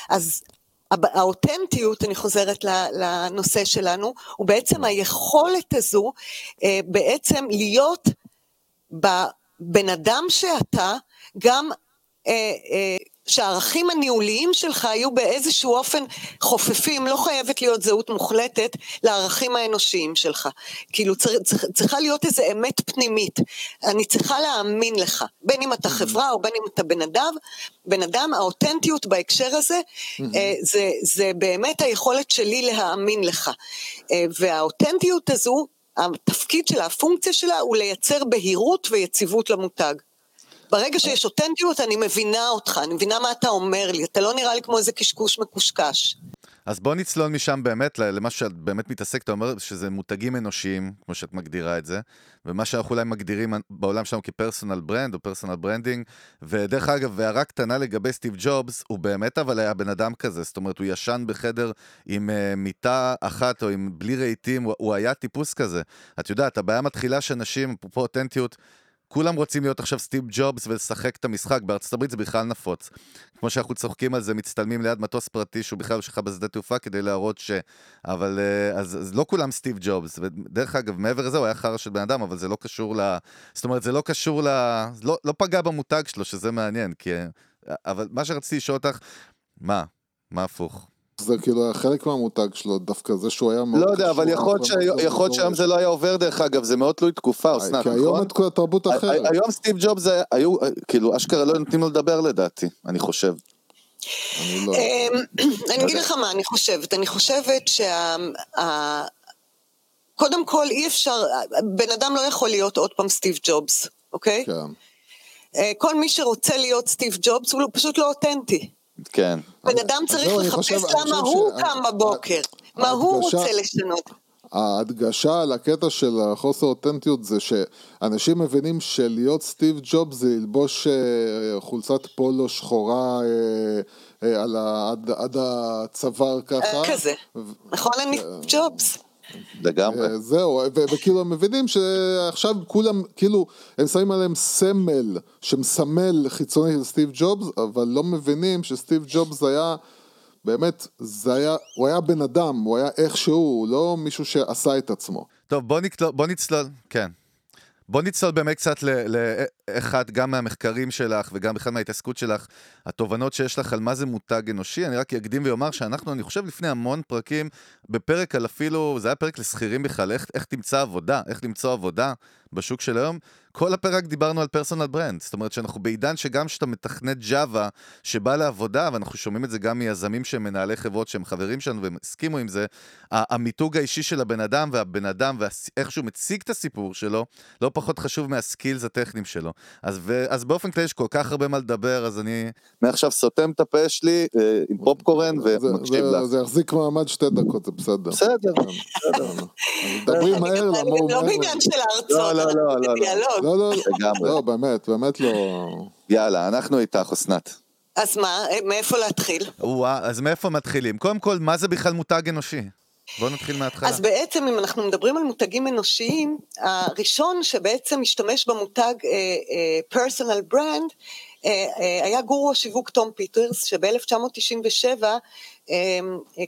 אז האותנטיות, אני חוזרת לנושא שלנו, הוא בעצם היכולת הזו אה, בעצם להיות בבן אדם שאתה, גם אה, אה, שהערכים הניהוליים שלך יהיו באיזשהו אופן חופפים, לא חייבת להיות זהות מוחלטת לערכים האנושיים שלך. כאילו צר, צר, צריכה להיות איזו אמת פנימית. אני צריכה להאמין לך, בין אם אתה חברה או בין אם אתה בן אדם, בן אדם, האותנטיות בהקשר הזה, אה, זה, זה באמת היכולת שלי להאמין לך. אה, והאותנטיות הזו, התפקיד שלה, הפונקציה שלה, הוא לייצר בהירות ויציבות למותג. ברגע שיש אותנטיות, אני מבינה אותך, אני מבינה מה אתה אומר לי, אתה לא נראה לי כמו איזה קשקוש מקושקש. אז בוא נצלול משם באמת למה שאת באמת מתעסקת, אתה אומר שזה מותגים אנושיים, כמו שאת מגדירה את זה, ומה שאנחנו אולי מגדירים בעולם שלנו כ personal brand או personal branding, ודרך אגב, הערה קטנה לגבי סטיב ג'ובס, הוא באמת אבל היה בן אדם כזה, זאת אומרת, הוא ישן בחדר עם uh, מיטה אחת או עם בלי רהיטים, הוא, הוא היה טיפוס כזה. את יודעת, הבעיה מתחילה שאנשים, אפרופו אותנטיות, כולם רוצים להיות עכשיו סטיב ג'ובס ולשחק את המשחק, בארצות הברית זה בכלל נפוץ. כמו שאנחנו צוחקים על זה, מצטלמים ליד מטוס פרטי שהוא בכלל שלך בשדה תעופה כדי להראות ש... אבל אה, אז, אז לא כולם סטיב ג'ובס. ודרך אגב, מעבר לזה הוא היה חרא של בן אדם, אבל זה לא קשור ל... זאת אומרת, זה לא קשור ל... לא, לא פגע במותג שלו, שזה מעניין, כי... אה, אבל מה שרציתי לשאול אותך, מה? מה הפוך? זה כאילו היה חלק מהמותג שלו, דווקא זה שהוא היה מאוד לא יודע, אבל קשור יכול להיות שהיום זה לא היה עובר דרך אגב, זה מאוד תלוי תקופה, אסנת, כי היום נכון? את כל התרבות אחרת. היום סטיב ג'ובס זה- היו, כאילו, אשכרה לא נותנים לו לדבר לדעתי, אני חושב. אני לא... אמ, (clears throat) אני אגיד לך מה אני חושבת, אני חושבת שה... קודם כל אי אפשר, בן אדם לא יכול להיות עוד פעם סטיב ג'ובס, אוקיי? כן. אה, כל מי שרוצה להיות סטיב ג'ובס הוא לא- פשוט לא אותנטי. כן. בן אדם צריך לחפש חושב- למה הוא ש- קם בבוקר, מה הוא רוצה לשנות. ההדגשה על הקטע של החוסר אותנטיות זה שאנשים מבינים שלהיות סטיב ג'ובס זה ללבוש אה, חולצת פולו שחורה אה, אה, על ה- עד- עד הצוואר ככה. כזה. נכון, אני ג'ובס. לגמרי. אה, זהו, וכאילו הם מבינים שעכשיו כולם, כאילו, הם שמים עליהם סמל שמסמל חיצוני של סטיב ג'ובס, אבל לא מבינים שסטיב ג'ובס היה, באמת, זה היה, הוא היה בן אדם, הוא היה איכשהו, הוא לא מישהו שעשה את עצמו. טוב, בוא נצלול, כן. בוא נצלול באמת קצת לאחד, גם מהמחקרים שלך וגם בכלל מההתעסקות שלך, התובנות שיש לך על מה זה מותג אנושי. אני רק אקדים ואומר שאנחנו, אני חושב, לפני המון פרקים, בפרק על אפילו, זה היה פרק לשכירים בכלל, איך, איך תמצא עבודה, איך למצוא עבודה בשוק של היום. כל הפרק דיברנו על פרסונל ברנד, זאת אומרת שאנחנו בעידן שגם כשאתה מתכנת ג'אווה שבא לעבודה, ואנחנו שומעים את זה גם מיזמים שהם מנהלי חברות שהם חברים שלנו והם הסכימו עם זה, המיתוג האישי של הבן אדם והבן אדם ואיך שהוא מציג את הסיפור שלו, לא פחות חשוב מהסקילס הטכניים שלו. אז, ו, אז באופן כללי יש כל כך הרבה מה לדבר, אז אני מעכשיו סותם את הפה שלי אה, עם פופקורן זה- ומקשיב זה- לך. זה יחזיק מעמד שתי דקות, זה בסדר. בסדר. אז דברי מהר, למה הוא לא מהר. בעניין של ההרצאות, לא, לא, אנחנו לא, לא, לא. לגמרי. לא, באמת, באמת לא... יאללה, אנחנו איתך, אסנת. אז מה, מאיפה להתחיל? וואה, אז מאיפה מתחילים? קודם כל, מה זה בכלל מותג אנושי? בוא נתחיל מההתחלה. אז בעצם אם אנחנו מדברים על מותגים אנושיים, הראשון שבעצם משתמש במותג uh, uh, personal brand, uh, היה גורו השיווק תום פיטרס, שב-1997 uh,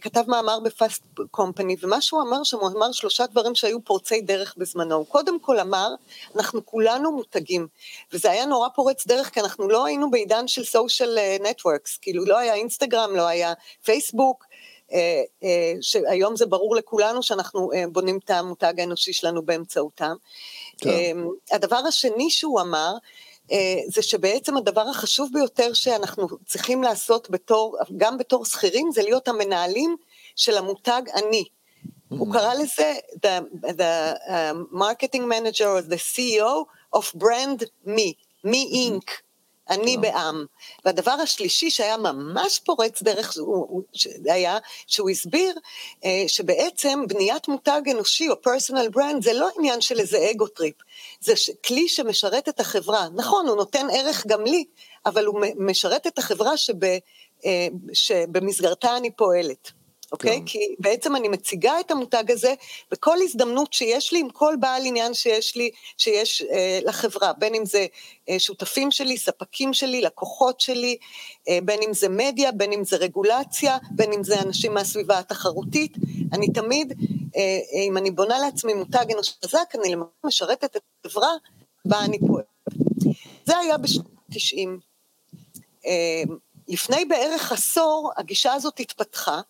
כתב מאמר בפאסט קומפני, ומה שהוא אמר שם, הוא אמר שלושה דברים שהיו פורצי דרך בזמנו. הוא קודם כל אמר, אנחנו כולנו מותגים, וזה היה נורא פורץ דרך, כי אנחנו לא היינו בעידן של סושיאל נטוורקס, כאילו לא היה אינסטגרם, לא היה פייסבוק, אה, אה, שהיום זה ברור לכולנו שאנחנו אה, בונים את המותג האנושי שלנו באמצעותם. כן. הדבר השני שהוא אמר, זה שבעצם הדבר החשוב ביותר שאנחנו צריכים לעשות בתור, גם בתור שכירים, זה להיות המנהלים של המותג אני. Mm-hmm. הוא קרא לזה the, the uh, marketing manager or the CEO of brand me, me inc. אני בעם. והדבר השלישי שהיה ממש פורץ דרך, היה שהוא הסביר אה, שבעצם בניית מותג אנושי או personal brand זה לא עניין של איזה ego trip, זה כלי שמשרת את החברה. נכון, הוא נותן ערך גם לי, אבל הוא משרת את החברה שב, אה, שבמסגרתה אני פועלת. אוקיי? כן. כי בעצם אני מציגה את המותג הזה בכל הזדמנות שיש לי, עם כל בעל עניין שיש לי, שיש אה, לחברה, בין אם זה אה, שותפים שלי, ספקים שלי, לקוחות שלי, אה, בין אם זה מדיה, בין אם זה רגולציה, בין אם זה אנשים מהסביבה התחרותית. אני תמיד, אה, אה, אם אני בונה לעצמי מותג אנושי חזק, אני למעשה משרתת את החברה בה אני פועלת. זה היה בשנות ה-90. אה, לפני בערך עשור הגישה הזאת התפתחה,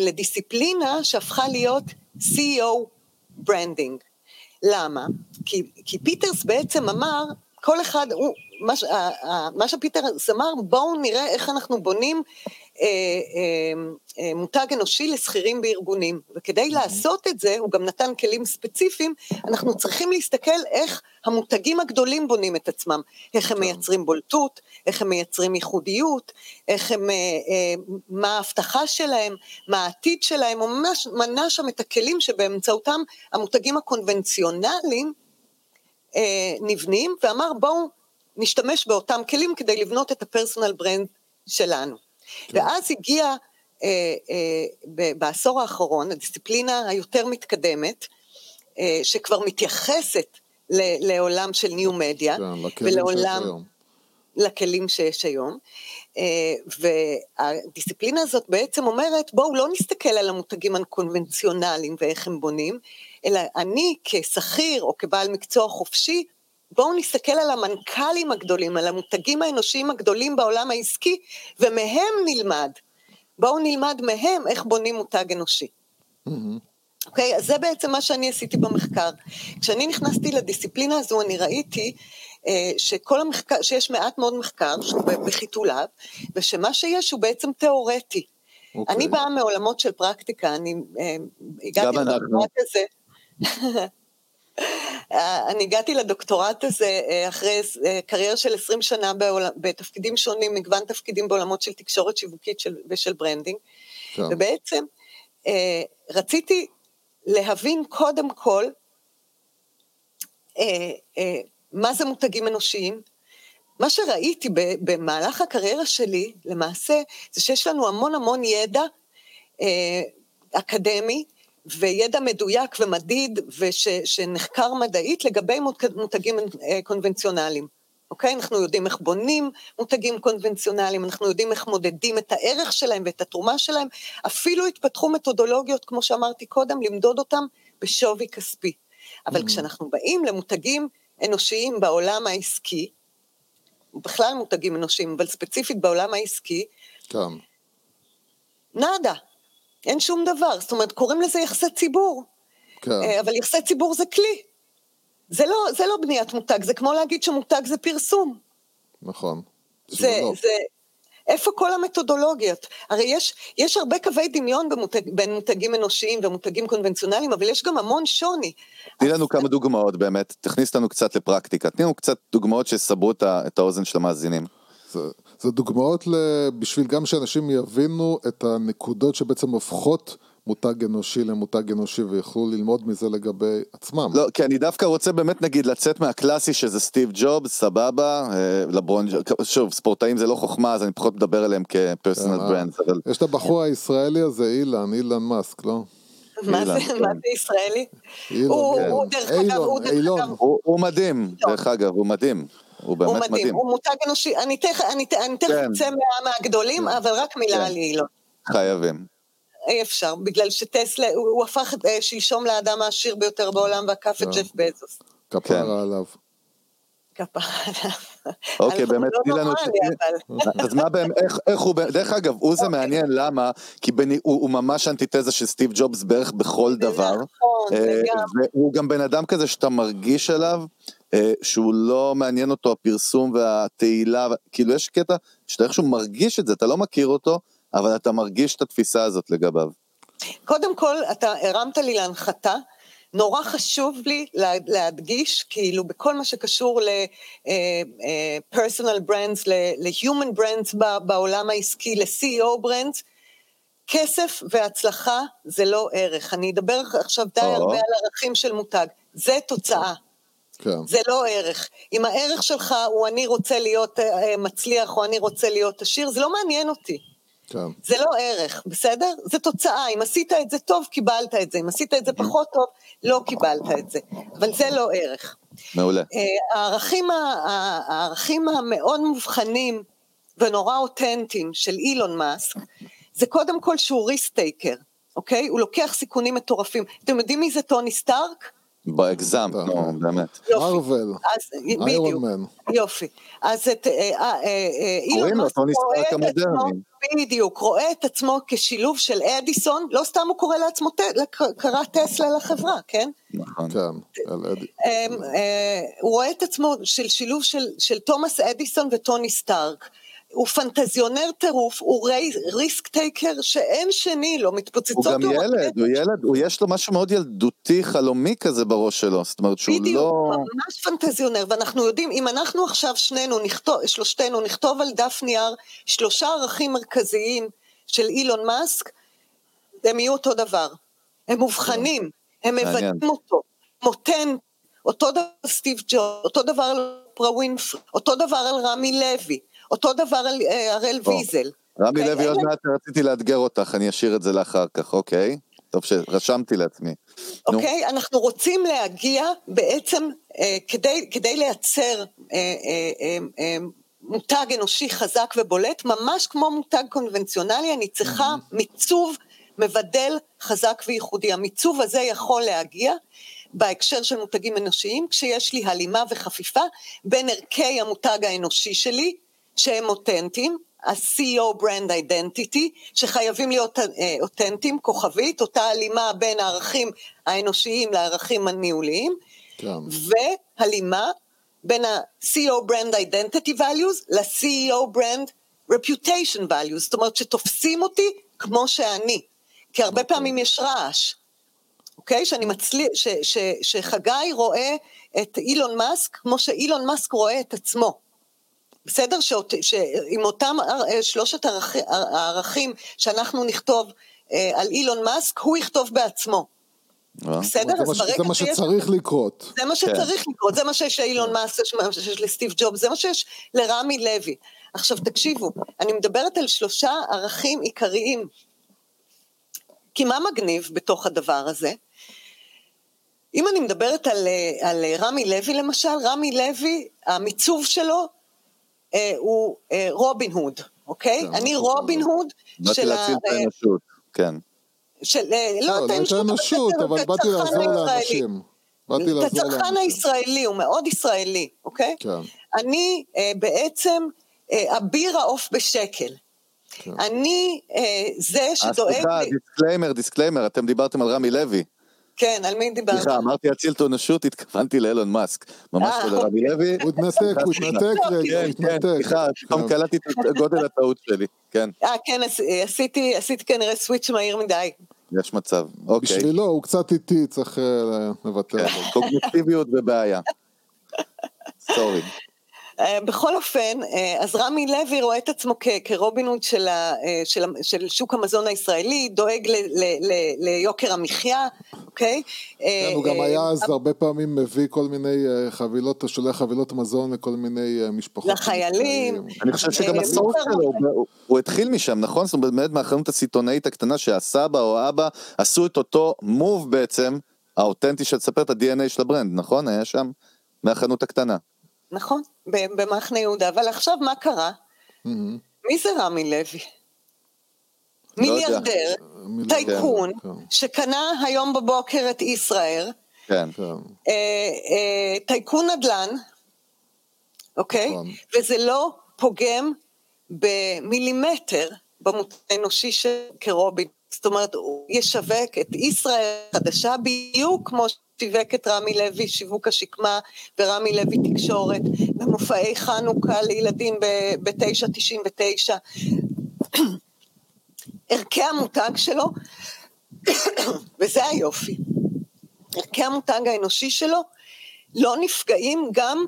לדיסציפלינה שהפכה להיות CEO branding. למה? כי, כי פיטרס בעצם אמר, כל אחד, הוא, מה, מה שפיטרס אמר, בואו נראה איך אנחנו בונים אה, אה, אה, מותג אנושי לשכירים בארגונים. וכדי לעשות את זה, הוא גם נתן כלים ספציפיים, אנחנו צריכים להסתכל איך המותגים הגדולים בונים את עצמם, איך הם מייצרים בולטות, איך הם מייצרים ייחודיות, איך הם, מה ההבטחה שלהם, מה העתיד שלהם, הוא ממש מנה שם את הכלים שבאמצעותם המותגים הקונבנציונליים נבנים, ואמר בואו נשתמש באותם כלים כדי לבנות את הפרסונל ברנד שלנו. כן. ואז הגיע אה, אה, בעשור האחרון, הדיסציפלינה היותר מתקדמת, אה, שכבר מתייחסת ל, לעולם של ניו מדיה, כן, ולעולם, לכלים שיש היום. אה, והדיסציפלינה הזאת בעצם אומרת, בואו לא נסתכל על המותגים הקונבנציונליים ואיך הם בונים, אלא אני כשכיר או כבעל מקצוע חופשי, בואו נסתכל על המנכ"לים הגדולים, על המותגים האנושיים הגדולים בעולם העסקי, ומהם נלמד. בואו נלמד מהם איך בונים מותג אנושי. אוקיי? Mm-hmm. Okay, אז זה בעצם מה שאני עשיתי במחקר. כשאני נכנסתי לדיסציפלינה הזו, אני ראיתי אה, שכל המחקר, שיש מעט מאוד מחקר שהוא בחיתוליו, ושמה שיש הוא בעצם תיאורטי. Okay. אוקיי. אני באה מעולמות של פרקטיקה, אני אה, הגעתי לדוקטורט הזה. (laughs) אני הגעתי לדוקטורט הזה אה, אחרי אה, קריירה של 20 שנה. בתפקידים שונים, מגוון תפקידים בעולמות של תקשורת שיווקית של... ושל branding. ובעצם אה, רציתי להבין קודם כל מה זה מותגים אנושיים. מה שראיתי במהלך הקריירה שלי, למעשה, זה שיש לנו המון המון ידע אקדמי, וידע מדויק ומדיד ושנחקר מדעית לגבי מותגים אה, קונבנציונליים. אוקיי? אנחנו יודעים איך בונים מותגים קונבנציונליים, אנחנו יודעים איך מודדים את הערך שלהם ואת התרומה שלהם, אפילו התפתחו מתודולוגיות, כמו שאמרתי קודם, למדוד אותם בשווי כספי. אבל mm-hmm. כשאנחנו באים למותגים אנושיים בעולם העסקי, בכלל מותגים אנושיים, אבל ספציפית בעולם העסקי, כן. נאדה. אין שום דבר. זאת אומרת, קוראים לזה יחסי ציבור. כן. אה, אבל יחסי ציבור זה כלי. זה לא, זה לא בניית מותג, זה כמו להגיד שמותג זה פרסום. נכון. זה, זה, איפה כל המתודולוגיות? הרי יש, יש הרבה קווי דמיון במותג, בין מותגים אנושיים ומותגים קונבנציונליים, אבל יש גם המון שוני. תני לנו כמה דוגמאות באמת, תכניס לנו קצת לפרקטיקה, תני לנו קצת דוגמאות שיסברו את האוזן של המאזינים. זה, זה דוגמאות בשביל גם שאנשים יבינו את הנקודות שבעצם הופכות מותג אנושי למותג אנושי ויוכלו ללמוד מזה לגבי עצמם. לא, כי אני דווקא רוצה באמת נגיד לצאת מהקלאסי שזה סטיב ג'ובס, סבבה, אה, לברון, שוב, ספורטאים זה לא חוכמה, אז אני פחות מדבר עליהם כפרסונל ברנד. אבל... יש את הבחור הישראלי הזה, אילן, אילן מאסק, לא? מה זה כן. זה ישראלי? הוא- כן. הוא, דרך אגב, הוא מדהים. דרך אגב, הוא מדהים. הוא באמת הוא מדהים, מדהים. הוא מותג אנושי, אני תכף אני ת- אני תכף כן. אצא מה- מהגדולים, אבל רק מילה כן. על אילון. חייבים. אי אפשר, בגלל שטסלה, הוא הוא הפך אה, שלשום לאדם העשיר ביותר בעולם ועקף את כן. ג'ף בזוס. כן. כפרה עליו. כפרה עליו. אוקיי, באמת, לא תני לנו... נורמלי, אבל. אז מה באמת, איך, איך הוא, דרך אגב, הוא זה אוקיי. מעניין, למה? כי בני, הוא, הוא ממש אנטיתזה של סטיב ג'ובס בערך בכל דבר. נכון, אה, לגמרי. והוא גם בן אדם כזה שאתה מרגיש עליו, אה, שהוא לא מעניין אותו הפרסום והתהילה, כאילו יש קטע שאתה איכשהו מרגיש את זה, אתה לא מכיר אותו, אבל אתה מרגיש את התפיסה הזאת לגביו. קודם כל, אתה הרמת לי להנחתה. נורא חשוב לי לה- להדגיש, כאילו, בכל מה שקשור ל-personal brands, ל- ל-human brands בעולם העסקי, ל-CEO brands, כסף והצלחה זה לא ערך. אני אדבר עכשיו די. הרבה על ערכים של מותג. זה תוצאה. כן. זה לא ערך. אם הערך שלך הוא אני רוצה להיות אה, אה, מצליח או אני רוצה להיות עשיר, זה לא מעניין אותי. כן. זה לא ערך, בסדר? זה תוצאה. אם עשית את זה טוב, קיבלת את זה. אם עשית את זה פחות טוב, לא קיבלת את זה. אבל זה לא ערך. מעולה. אה, הערכים, הערכים המאוד מובחנים ונורא אותנטיים של אילון מאסק, זה קודם כל שהוא ריסק טייקר, אוקיי? הוא לוקח סיכונים מטורפים. אתם יודעים מי זה טוני סטארק? בהגזמת, נו, באמת. מרוויל. איירון מן. יופי. אז את, אה, אה, אה, אילון מאסק רואה את עצמו. בדיוק, רואה את עצמו כשילוב של אדיסון, לא סתם הוא קורא לעצמו, קרא טסלה לחברה, כן? נכון. כן. אמ, הוא רואה את עצמו של שילוב של, של תומאס אדיסון וטוני סטארק. הוא פנטזיונר טירוף, הוא ריסק טייקר שאין שני לו, מתפוצצות הוא גם ילד, רקטות. הוא ילד, הוא יש לו משהו מאוד ילדותי, חלומי כזה בראש שלו, זאת אומרת שהוא בדיוק, לא... הוא ממש פנטזיונר, ואנחנו יודעים, אם אנחנו עכשיו שנינו נכתוב, שלושתנו נכתוב על דף נייר שלושה ערכים מרכזיים של אילון מאסק, הם יהיו אותו דבר. הם מובחנים, הם. מבטאים אותו, מותן, אותו דבר סטיב ג'וב, אותו דבר על אופרה ווינפרי, אותו דבר על רמי לוי, אותו דבר על אה, הראל ויזל. רמי אוקיי? לוי, עוד מעט רציתי לאתגר אותך, אני אשאיר את זה לאחר כך, אוקיי? טוב שרשמתי לעצמי. אוקיי? אנחנו רוצים להגיע בעצם, אה, כדי, כדי לייצר אה, אה, אה, אה, מותג אנושי חזק ובולט, ממש כמו מותג קונבנציונלי, אני צריכה מיצוב מבדל חזק וייחודי. המיצוב הזה יכול להגיע בהקשר של מותגים אנושיים, כשיש לי הלימה וחפיפה בין ערכי המותג האנושי שלי, שהם אותנטיים, ה-CEO Brand Identity, שחייבים להיות אה, אותנטיים, כוכבית, אותה הלימה בין הערכים האנושיים לערכים הניהוליים, כן. והלימה בין ה-CEO Brand Identity Values ל-CEO Brand Reputation Values, זאת אומרת שתופסים אותי כמו שאני, כי הרבה פעמים יש רעש, אוקיי? שאני מצליח, ש, ש, שחגי רואה את אילון מאסק כמו שאילון מאסק רואה את עצמו. בסדר? שאות, שעם אותם אה, שלושת הערכ, הערכים שאנחנו נכתוב אה, על אילון מאסק, הוא יכתוב בעצמו. אה? בסדר? זה אז ברגע זה מה. שצריך לקרות. זה מה שצריך לקרות, זה מה שיש לאילון מאסק, זה מה שיש לסטיב ג'ובס, זה מה שיש לרמי לוי. עכשיו תקשיבו, אני מדברת על שלושה ערכים עיקריים. כי מה מגניב בתוך הדבר הזה? אם אני מדברת על, אה, על רמי לוי למשל, רמי לוי, המיצוב שלו אה, הוא אה, רובין הוד, אוקיי? כן, אני נכון. רובין הוד באתי של ה... להציל את אה, האנושות, כן. של, אה, לא, לא לא את האנושות, אבל באתי לעזור. לאנשים. באתי את הצרכן. הישראלי, הוא מאוד ישראלי, אוקיי? כן. אני אה, בעצם אה, אביר העוף בשקל. כן. אני אה, זה שדואג סליחה, לי... disclaimer, disclaimer, אתם דיברתם על רמי לוי. כן, על מי דיברת? סליחה, אמרתי אציל את האנושות, התכוונתי לאילון מאסק. ממש אה, לא לרמי לוי. הוא התנתק, הוא התנתק רגע, הוא כן, כן, התנתק. סליחה, פתאום כן. קלטתי את גודל הטעות שלי. כן, אה, כן, עש- עשיתי, עשיתי כנראה switch מהיר מדי. יש מצב. אוקיי. בשבילו, הוא קצת איטי, צריך אה, לבטל כן, אותו. קוגניטיביות ובעיה. (laughs) sorry. אה, בכל אופן, אה, אז רמי לוי רואה את עצמו כ- כרובין הוד של, ה- אה, של, ה- של שוק המזון הישראלי, דואג ל, ל, ל, ליוקר המחיה, אוקיי? כן, הוא גם היה אז הרבה פעמים מביא כל מיני חבילות, שולח חבילות מזון לכל מיני משפחות. לחיילים. אני חושב שגם הסוף שלו, הוא- התחיל משם, נכון? זאת אומרת, באמת מהחנות הסיטונאית הקטנה שהסבא או האבא עשו את אותו move בעצם, האותנטי של לספר את ה-DNA של ה brand, נכון? היה שם מהחנות הקטנה. נכון, במחנה יהודה, אבל עכשיו מה קרה? מי זה רמי לוי? לא יודע. מיליארדר, טייקון, כן. שקנה היום בבוקר את ישראייר, כן. כן. אה, אה, טייקון נדל"ן, אוקיי? נכון. וזה לא פוגם במילימטר במותג האנושי של קרובין. זאת אומרת, הוא ישווק את ישראל חדשה בדיוק כמו ששיווק את רמי לוי שיווק השקמה ורמי לוי תקשורת במופעי חנוכה לילדים ב-9.99. ערכי המותג שלו, (coughs) וזה היופי, ערכי המותג האנושי שלו לא נפגעים גם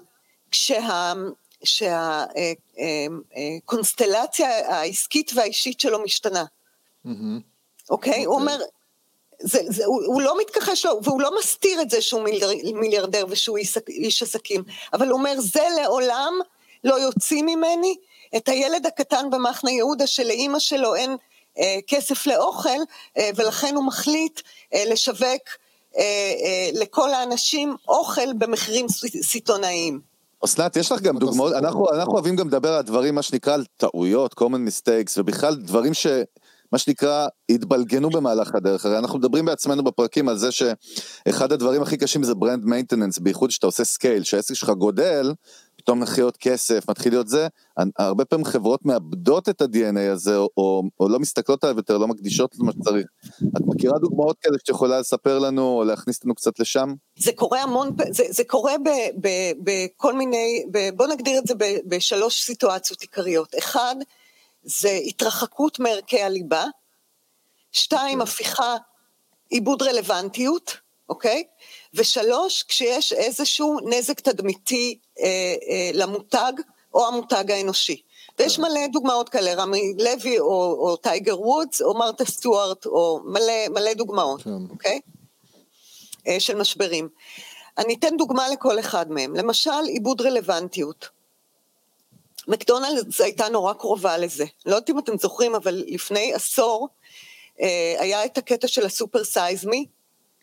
כשה... שהקונסטלציה העסקית והאישית שלו משתנה, מהמם. אוקיי? הוא אומר, זה, זה, הוא, הוא לא מתכחש לו, והוא לא מסתיר את זה שהוא מיליאר- מיליארדר ושהוא איש, איש עסקים, אבל הוא אומר, זה לעולם לא יוציא ממני את הילד הקטן במחנה יהודה שלאימא שלו אין אה, כסף לאוכל, אה, ולכן הוא מחליט אה, לשווק אה, אה, לכל האנשים אוכל במחירים סיטונאיים. אסנת, יש לך גם דוגמאות, אנחנו, אנחנו אוהבים גם לדבר על דברים, מה שנקרא, על טעויות, common mistakes, ובכלל דברים ש... מה שנקרא, התבלגנו במהלך הדרך, הרי אנחנו מדברים בעצמנו בפרקים על זה שאחד הדברים הכי קשים זה brand maintenance, בייחוד שאתה עושה scale, שהעסק שלך גודל, פתאום מתחיל להיות כסף, מתחיל להיות זה, הרבה פעמים חברות מאבדות את ה-DNA הזה, או, או, או לא מסתכלות עליו יותר, לא מקדישות למה שצריך. את מכירה דוגמאות כאלה שאת יכולה לספר לנו, או להכניס אותנו קצת לשם? זה קורה המון, זה, זה קורה בכל מיני, ב, בוא נגדיר את זה בשלוש סיטואציות עיקריות. אחד, זה התרחקות מערכי הליבה. שתיים, הפיכה, עיבוד רלוונטיות, אוקיי? ושלוש, כשיש איזשהו נזק תדמיתי אה, אה, למותג או המותג האנושי. ויש מלא דוגמאות כאלה, רמי לוי או, או טייגר וודס או מרתה סטוארט או מלא, מלא דוגמאות, כן. אוקיי? אה, של משברים. אני אתן דוגמה לכל אחד מהם. למשל, עיבוד רלוונטיות. מקדונלדס הייתה נורא קרובה לזה. לא יודעת אם אתם זוכרים, אבל לפני עשור אה, היה את הקטע של ה Super Size Me,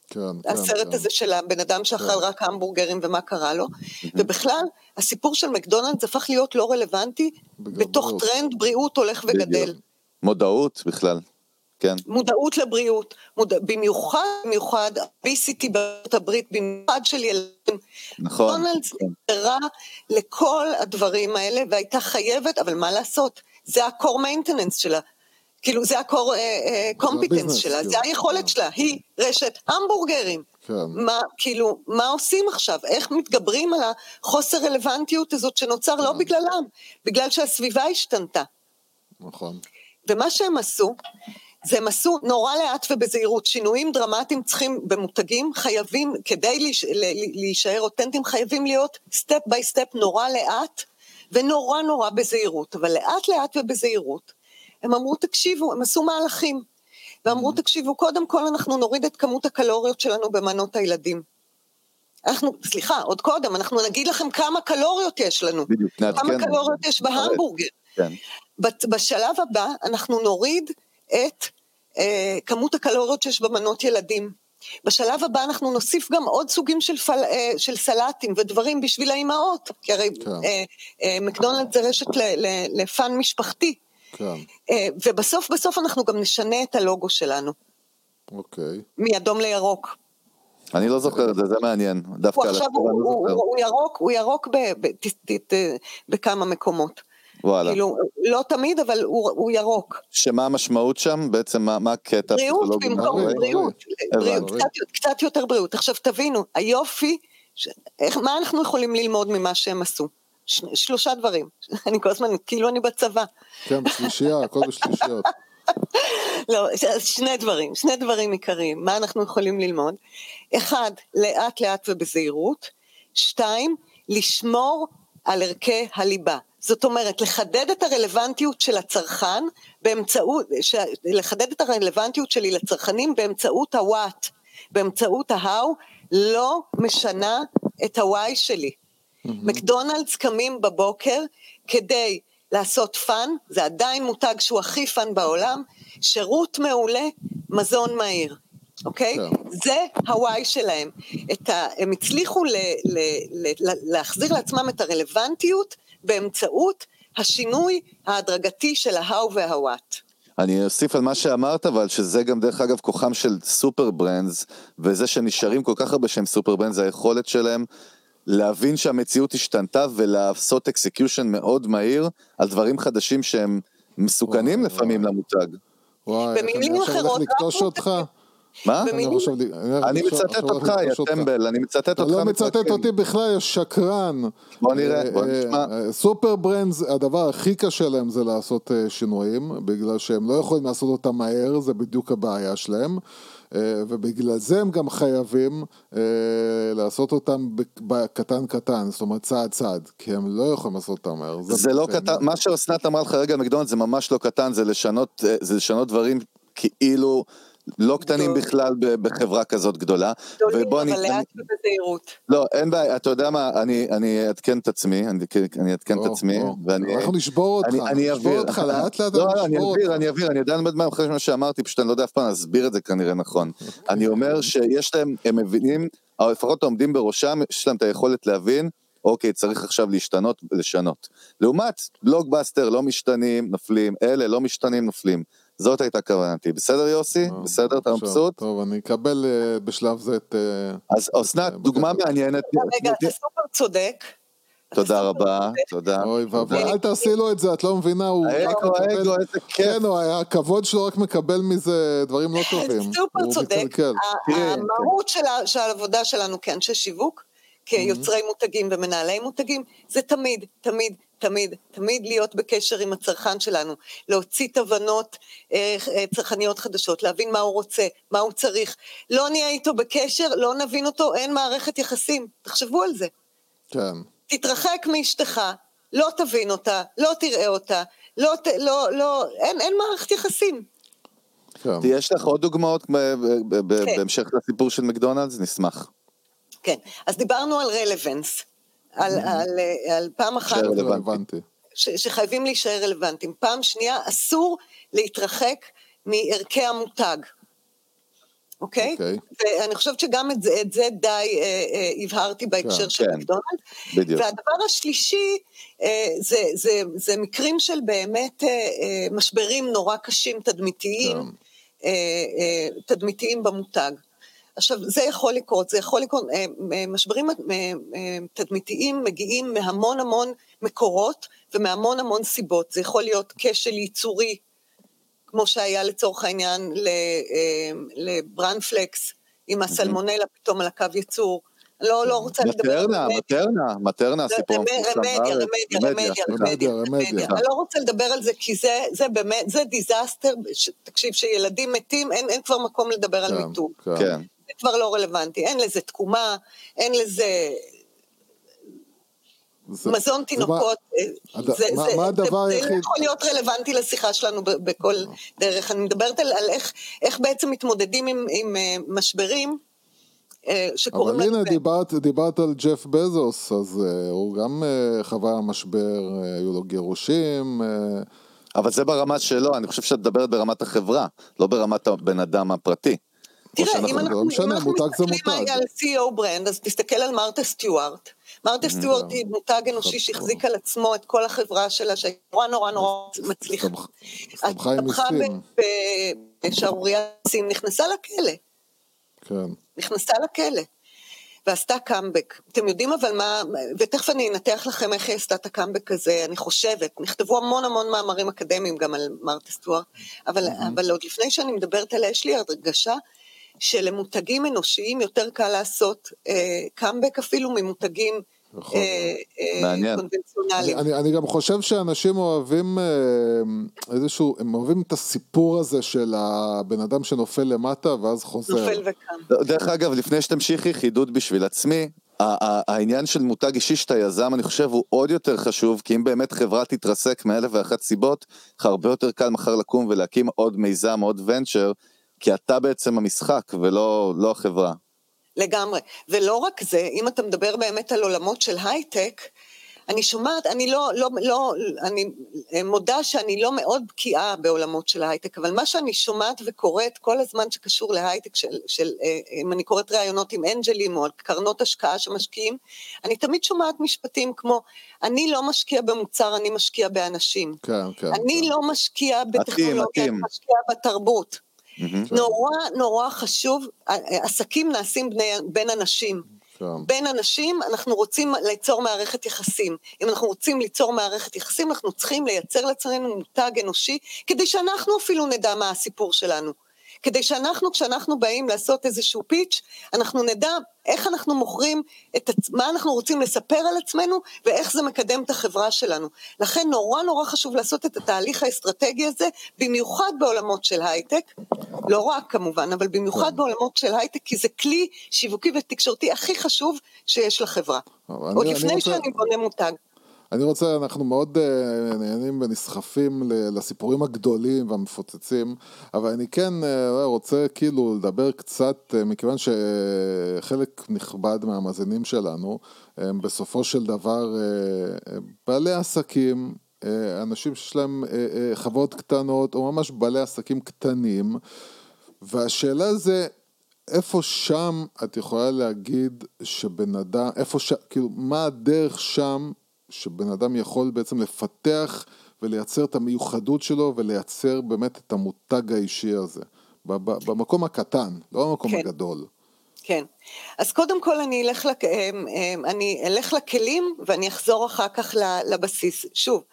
כן, כן. הסרט כן. הזה של הבן אדם שאכל כן. רק המבורגרים ומה קרה לו, ובכלל, הסיפור של מקדונלדס הפך להיות לא רלוונטי בתוך בריאות. טרנד בריאות הולך וגדל. מודעות בכלל, כן. מודעות לבריאות, מודע, במיוחד, במיוחד, obesity בארצות הברית, במיוחד של ילדים. נכון. מקדונלדס כן. נקלעה לכל הדברים האלה והייתה חייבת, אבל מה לעשות? זה ה-core maintenance שלה. כאילו זה ה-core uh, competence ה business, שלה, כאילו. זה היכולת כן. שלה, היא רשת המבורגרים. כן. מה, כאילו, מה עושים עכשיו? איך מתגברים על החוסר רלוונטיות הזאת שנוצר כן. לא בגללם, בגלל שהסביבה השתנתה. נכון. ומה שהם עשו, זה הם עשו נורא לאט ובזהירות, שינויים דרמטיים צריכים במותגים, חייבים, כדי להישאר אותנטיים, חייבים להיות step by step נורא לאט ונורא נורא בזהירות, אבל לאט לאט ובזהירות, הם אמרו, תקשיבו, הם עשו מהלכים, ואמרו, תקשיבו, קודם כל אנחנו נוריד את כמות הקלוריות שלנו במנות הילדים. אנחנו, סליחה, עוד קודם, אנחנו נגיד לכם כמה קלוריות יש לנו. בדיוק, כמה נעדכן. קלוריות יש בהמבורגר. כן. בשלב הבא אנחנו נוריד את אה, כמות הקלוריות שיש במנות ילדים. בשלב הבא אנחנו נוסיף גם עוד סוגים של, פל, אה, של סלטים ודברים בשביל האימהות, כי הרי כן. אה, אה, מקדונלד זה רשת ל, ל, לפאן משפחתי. כן, אה, ובסוף בסוף אנחנו גם נשנה את הלוגו שלנו, אוקיי. מאדום לירוק. אני לא זוכר את זה, זה מעניין. דווקא הוא עכשיו, הוא, הוא, זוכר. הוא ירוק, הוא ירוק ב, ב, ת, ת, ת, בכמה מקומות. וואלה. כאילו, לא תמיד, אבל הוא, הוא ירוק. שמה המשמעות שם? בעצם מה מה הקטע בריאות במקום? בריאות, הבנתי. בריאות קצת, קצת יותר בריאות. עכשיו תבינו, היופי, ש... איך, מה אנחנו יכולים ללמוד ממה שהם עשו? ש... שלושה דברים, (laughs) אני כל הזמן, כאילו אני בצבא. כן, בשלישייה, הכל בשלישיות. (laughs) לא, ש- אז שני דברים, שני דברים עיקריים, מה אנחנו יכולים ללמוד? אחד, לאט לאט ובזהירות. שתיים, לשמור על ערכי הליבה. זאת אומרת, לחדד את הרלוונטיות של הצרכן באמצעות, ש... לחדד את הרלוונטיות שלי לצרכנים באמצעות ה-what, באמצעות ה-how, לא משנה את ה-why שלי. מקדונלדס קמים בבוקר כדי לעשות fun, זה עדיין מותג שהוא הכי fun בעולם, שירות מעולה, מזון מהיר. אוקיי? כן. זה הוואי שלהם. ה, הם הצליחו ל, ל, ל, להחזיר לעצמם את הרלוונטיות באמצעות השינוי ההדרגתי של ה how וה what. אני אוסיף על מה שאמרת, אבל שזה גם דרך אגב כוחם של super brands, וזה שנשארים כל כך הרבה שהם super brands, זה היכולת שלהם להבין שהמציאות השתנתה ולעשות execution מאוד מהיר על דברים חדשים שהם מסוכנים וואו, לפעמים למותג. וואי, במילים אני עכשיו הולך לקטול אותך. מה? אני מצטט אותך, יא. טמבל, אני מצטט אתה אותך. לא מצטט. אותי בכלל, יא שקרן. בוא נראה, בוא אה, נשמע. אה, super brands, הדבר הכי קשה להם זה לעשות אה, שינויים, בגלל שהם לא יכולים לעשות אותם מהר, זה בדיוק הבעיה שלהם. אה, ובגלל זה הם גם חייבים אה, לעשות אותם בק- בקטן קטן, זאת אומרת צעד צעד, כי הם לא יכולים לעשות אותם מהר. זה לא קטן, מה שאסנת אמרה לך רגע על מקדונלדס זה ממש לא קטן, זה לשנות, אה, זה לשנות דברים כאילו לא קטנים גדול. בכלל בחברה כזאת גדולה. גדולים, ובוא אבל אני- לאט ובזהירות. לא, אין בעיה, אתה יודע מה, אני, אני אעדכן את עצמי, אני, אני אעדכן את או, עצמי, או. ואני... אנחנו נשבור אותך, אני, אני נשבור. אותך לאט לאט, לא, לא, אני אבהיר, אותך. אני אבהיר, אני יודע מה אחרי מה שאמרתי, פשוט אני לא יודע אף פעם להסביר את זה כנראה נכון. אני אומר שיש להם, הם מבינים, או לפחות העומדים בראשם, יש להם את היכולת להבין, אוקיי, צריך עכשיו להשתנות, לשנות. לעומת בלוגבאסטר, לא משתנים, נופלים, אלה לא משתנים, נופלים. זאת הייתה כוונתי. בסדר יוסי? אה, בסדר? אתה מבסוט? טוב, אני אקבל אה, בשלב זה את... אה, אז אסנת, דוגמה. מעניינת. רגע, אתה סופר צודק. תודה רבה. תודה. אוי ואבוי. אל תעשי לו את זה, את לא מבינה, הוא רק האגו, מקבל... האגו, איזה כיף. כן, הוא- הכבוד שלו רק מקבל מזה דברים לא טובים. (laughs) סופר צודק. ה- תראי, המהות של העבודה שלנו כאנשי שיווק, כיוצרי מותגים ומנהלי מותגים, זה תמיד, תמיד, תמיד, תמיד להיות בקשר עם הצרכן שלנו, להוציא תובנות אה, אה, צרכניות חדשות, להבין מה הוא רוצה, מה הוא צריך. לא נהיה איתו בקשר, לא נבין אותו, אין מערכת יחסים. תחשבו על זה. כן. תתרחק מאשתך, לא תבין אותה, לא תראה אותה, לא, ת- לא, לא, אין, אין מערכת יחסים. כן. יש לך עוד דוגמאות ב- ב- ב- כן. בהמשך לסיפור של מקדונלדס? נשמח. כן, אז דיברנו על רלוונס, על, על, על פעם אחת. ש, שחייבים להישאר רלוונטיים, פעם שנייה אסור להתרחק מערכי המותג, אוקיי? אוקיי. ואני חושבת שגם את זה, את זה די אה, אה, הבהרתי בהקשר כן, של כן. מקדונלד. בדיוק. והדבר השלישי אה, זה, זה, זה מקרים של באמת אה, אה, משברים נורא קשים, תדמיתיים, כן. אה, אה, תדמיתיים במותג. עכשיו, זה יכול לקרות, זה יכול לקרות, אה, אה, משברים אה, תדמיתיים מגיעים מהמון המון מקורות ומהמון המון סיבות. זה יכול להיות כשל ייצורי, כמו שהיה לצורך העניין לברנפלקס, עם הסלמונלה פתאום על הקו ייצור. לא, לא רוצה לדבר על מטרנה. מטרנה, מטרנה, הסיפור המפורסם רמדיה, בארץ. רמדיה, רמדיה. רמדיה, רמדיה. אני לא רוצה לדבר על זה, כי זה, זה באמת, זה דיזסטר, תקשיב, שילדים מתים, אין, אין כבר מקום לדבר על כן, מיתוג. כן. זה כבר לא רלוונטי, אין לזה תקומה, אין לזה זה- מזון זה תינוקות, אה, הד- זה, מה- זה, מה זה, הדבר זה לא היחיד- יכול להיות רלוונטי לשיחה שלנו בכל דרך. אני מדברת על, על איך, איך בעצם מתמודדים עם, עם אה, משברים אה, שקורים אבל. הנה, דיברת, דיברת על ג'ף בזוס, אז uh, הוא גם uh, חווה משבר, uh, היו לו גירושים, uh, אבל זה ברמה שלו, אני חושב שאת מדברת ברמת החברה, לא ברמת הבן אדם הפרטי. תראה, אם לא אנחנו, זה מסתכלים על CEO ברנד, אז תסתכל על מרתה סטיוארט. מרתה סטיוארט היא מותג אנושי שהחזיק על עצמו את כל החברה שלה, שהייתה נורא נורא נורא מצליחה. הסתבכה עם מיסים, בשערוריית מיסים, נכנסה לכלא. כן. נכנסה לכלא. ועשתה קאמבק. אתם יודעים אבל מה, ותכף אני אנתח לכם איך היא עשתה את הקאמבק הזה, אני חושבת, נכתבו המון המון מאמרים אקדמיים גם על מרתה סטוארט, אבל, אבל עוד לפני שאני מדברת עליה, יש לי הרגשה שלמותגים אנושיים יותר קל לעשות אה, קאמבק אפילו ממותגים יכול אה, אה, מעניין. קונבנציונליים. אני, אני, אני גם חושב שאנשים אוהבים אה, איזשהו, הם אוהבים את הסיפור הזה של הבן אדם שנופל למטה ואז חוזר. נופל וקם. דרך אגב, לפני שתמשיכי, חידוד בשביל עצמי, העניין של מותג אישי שאתה יזם, אני חושב, הוא עוד יותר חשוב, כי אם באמת חברה תתרסק מאלף ואחת סיבות, לך הרבה יותר קל מחר לקום ולהקים עוד מיזם, עוד ונצ'ר, כי אתה בעצם המשחק ולא לא החברה. לגמרי. ולא רק זה, אם אתה מדבר באמת על עולמות של הייטק, אני שומעת, אני לא, לא, לא, אני מודה שאני לא מאוד בקיאה בעולמות של ההייטק, אבל מה שאני שומעת וקוראת כל הזמן שקשור להייטק, של, של, אה, אם אני קוראת ראיונות עם אנג'לים או על קרנות השקעה שמשקיעים, אני תמיד שומעת משפטים כמו, אני לא משקיע במוצר, אני משקיע באנשים. כן, כן. אני כן. לא משקיע בטכנולוגיה, אני. משקיע בתרבות. נורא נורא חשוב, עסקים נעשים בני, בין אנשים. כן. בין אנשים אנחנו רוצים ליצור מערכת יחסים. אם אנחנו רוצים ליצור מערכת יחסים, אנחנו צריכים לייצר לעצמנו מותג אנושי, כדי שאנחנו אפילו נדע מה הסיפור שלנו. כדי שאנחנו, כשאנחנו באים לעשות איזשהו פיץ', אנחנו נדע איך אנחנו מוכרים, את. מה אנחנו רוצים לספר על עצמנו, ואיך זה מקדם את החברה שלנו. לכן נורא נורא חשוב לעשות את התהליך האסטרטגי הזה, במיוחד בעולמות של הייטק, לא רק כמובן, אבל במיוחד בעולמות של הייטק, כי זה כלי שיווקי ותקשורתי הכי חשוב שיש לחברה. עוד אני לפני רוצה- שאני בונה מותג. אני רוצה, אנחנו מאוד uh, נהנים ונסחפים לסיפורים הגדולים והמפוצצים, אבל אני כן uh, רוצה כאילו לדבר קצת, uh, מכיוון שחלק נכבד מהמאזינים שלנו הם בסופו של דבר בעלי עסקים, אנשים שיש להם חברות קטנות, או ממש בעלי עסקים קטנים, והשאלה זה, איפה שם את יכולה להגיד שבן אדם, איפה שם, כאילו, מה הדרך שם שבן אדם יכול בעצם לפתח ולייצר את המיוחדות שלו ולייצר באמת את המותג האישי הזה, במקום הקטן, לא במקום כן. הגדול. כן. אז קודם כל אני אלך, לק... אמ, אמ, אני אלך לכלים ואני אחזור אחר כך לבסיס. שוב,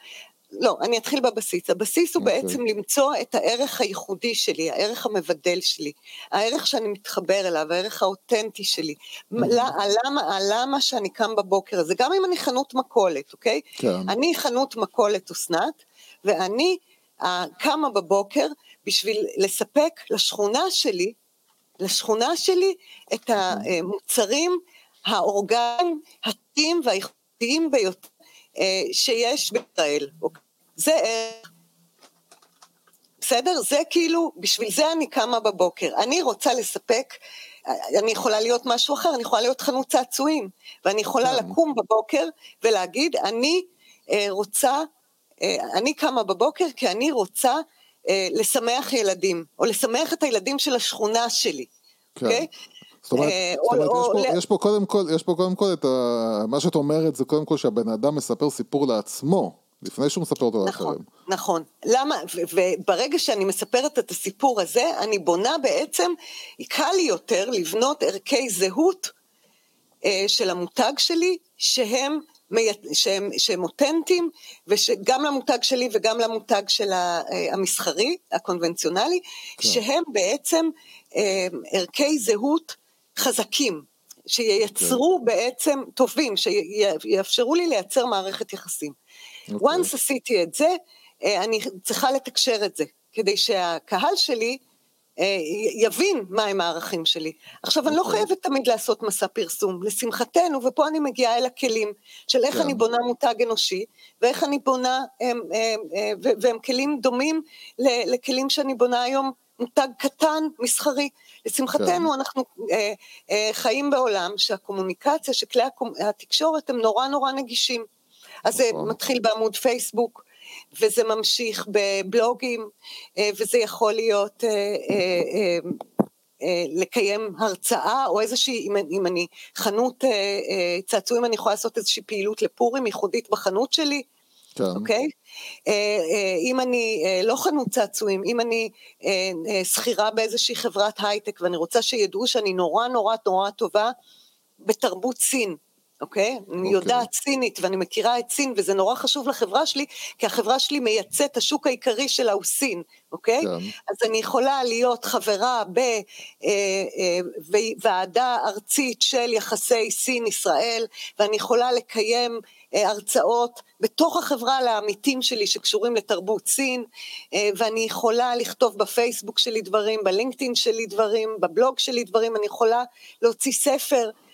לא, אני אתחיל בבסיס. הבסיס הוא אוקיי. בעצם למצוא את הערך הייחודי שלי, הערך המבדל שלי, הערך שאני מתחבר אליו, הערך האותנטי שלי. ל- הלמה, הלמה שאני קם בבוקר הזה, גם אם אני חנות מכולת, אוקיי? כן. אני חנות מכולת אסנת, ואני אה, קמה בבוקר בשביל לספק לשכונה שלי, לשכונה שלי את המוצרים האורגניים, הטבעיים והאיכותיים ביותר שיש בישראל. אוקיי? זה ערך. בסדר? זה כאילו, בשביל זה אני קמה בבוקר. אני רוצה לספק, אני יכולה להיות משהו אחר, אני יכולה להיות חנות צעצועים, ואני יכולה כן. לקום בבוקר ולהגיד, אני אה, רוצה, אה, אני קמה בבוקר כי אני רוצה אה, לשמח ילדים, או לשמח את הילדים של השכונה שלי, כן. אוקיי? אומרת, אה, זאת אומרת או- יש, או פה, ל- יש פה קודם כל, יש פה קודם כל את ה... מה שאת אומרת זה קודם כל שהבן אדם מספר סיפור לעצמו, לפני שהוא מספר אותו נכון, לאחרים. נכון. למה, וברגע שאני מספרת את הסיפור הזה, אני בונה בעצם, קל לי יותר לבנות ערכי זהות אה, של המותג שלי, שהם, שהם, שהם אותנטיים, וגם למותג שלי וגם למותג של אה, המסחרי, הקונבנציונלי, כן. שהם בעצם אה, ערכי זהות חזקים. שייצרו בעצם טובים, שיאפשרו לי לייצר מערכת יחסים. אוקיי. once עשיתי את זה, אה, אני צריכה לתקשר את זה, כדי שהקהל שלי אה, יבין מהם הערכים שלי. עכשיו, אני לא אוקיי. חייבת תמיד לעשות מסע פרסום, לשמחתנו, ופה אני מגיעה אל הכלים של איך כן. אני בונה מותג אנושי, ואיך אני בונה, הם, הם, אה, ו- והם כלים דומים לכלים שאני בונה היום, מותג קטן, מסחרי. לשמחתנו, כן. אנחנו אה, אה, חיים בעולם שהקומוניקציה, שכלי הקומ- התקשורת הם נורא נורא נגישים. אז זה נכון. מתחיל בעמוד פייסבוק, וזה ממשיך בבלוגים, אה, וזה יכול להיות אה, אה, אה, אה, לקיים הרצאה, או איזושהי, אם, אם אני חנות אה, אה, צעצועים, אני יכולה לעשות איזושהי פעילות לפורים ייחודית בחנות שלי. כן. אוקיי? אה, אה, אם אני אה, לא חנות צעצועים, אם אני שכירה באיזושהי חברת הייטק ואני רוצה שידעו שאני נורא נורא נורא טובה בתרבות סין, אוקיי? אני יודעת סינית ואני מכירה את סין וזה נורא חשוב לחברה שלי, כי החברה שלי מייצאת, השוק העיקרי שלה הוא סין, אוקיי? כן. אז אני יכולה להיות חברה בוועדה ארצית של יחסי סין-ישראל, ואני יכולה לקיים אה, הרצאות בתוך החברה לעמיתים שלי שקשורים לתרבות סין, אה, ואני יכולה לכתוב בפייסבוק שלי דברים, בלינקדאין שלי דברים, בבלוג שלי דברים, אני יכולה להוציא ספר אה,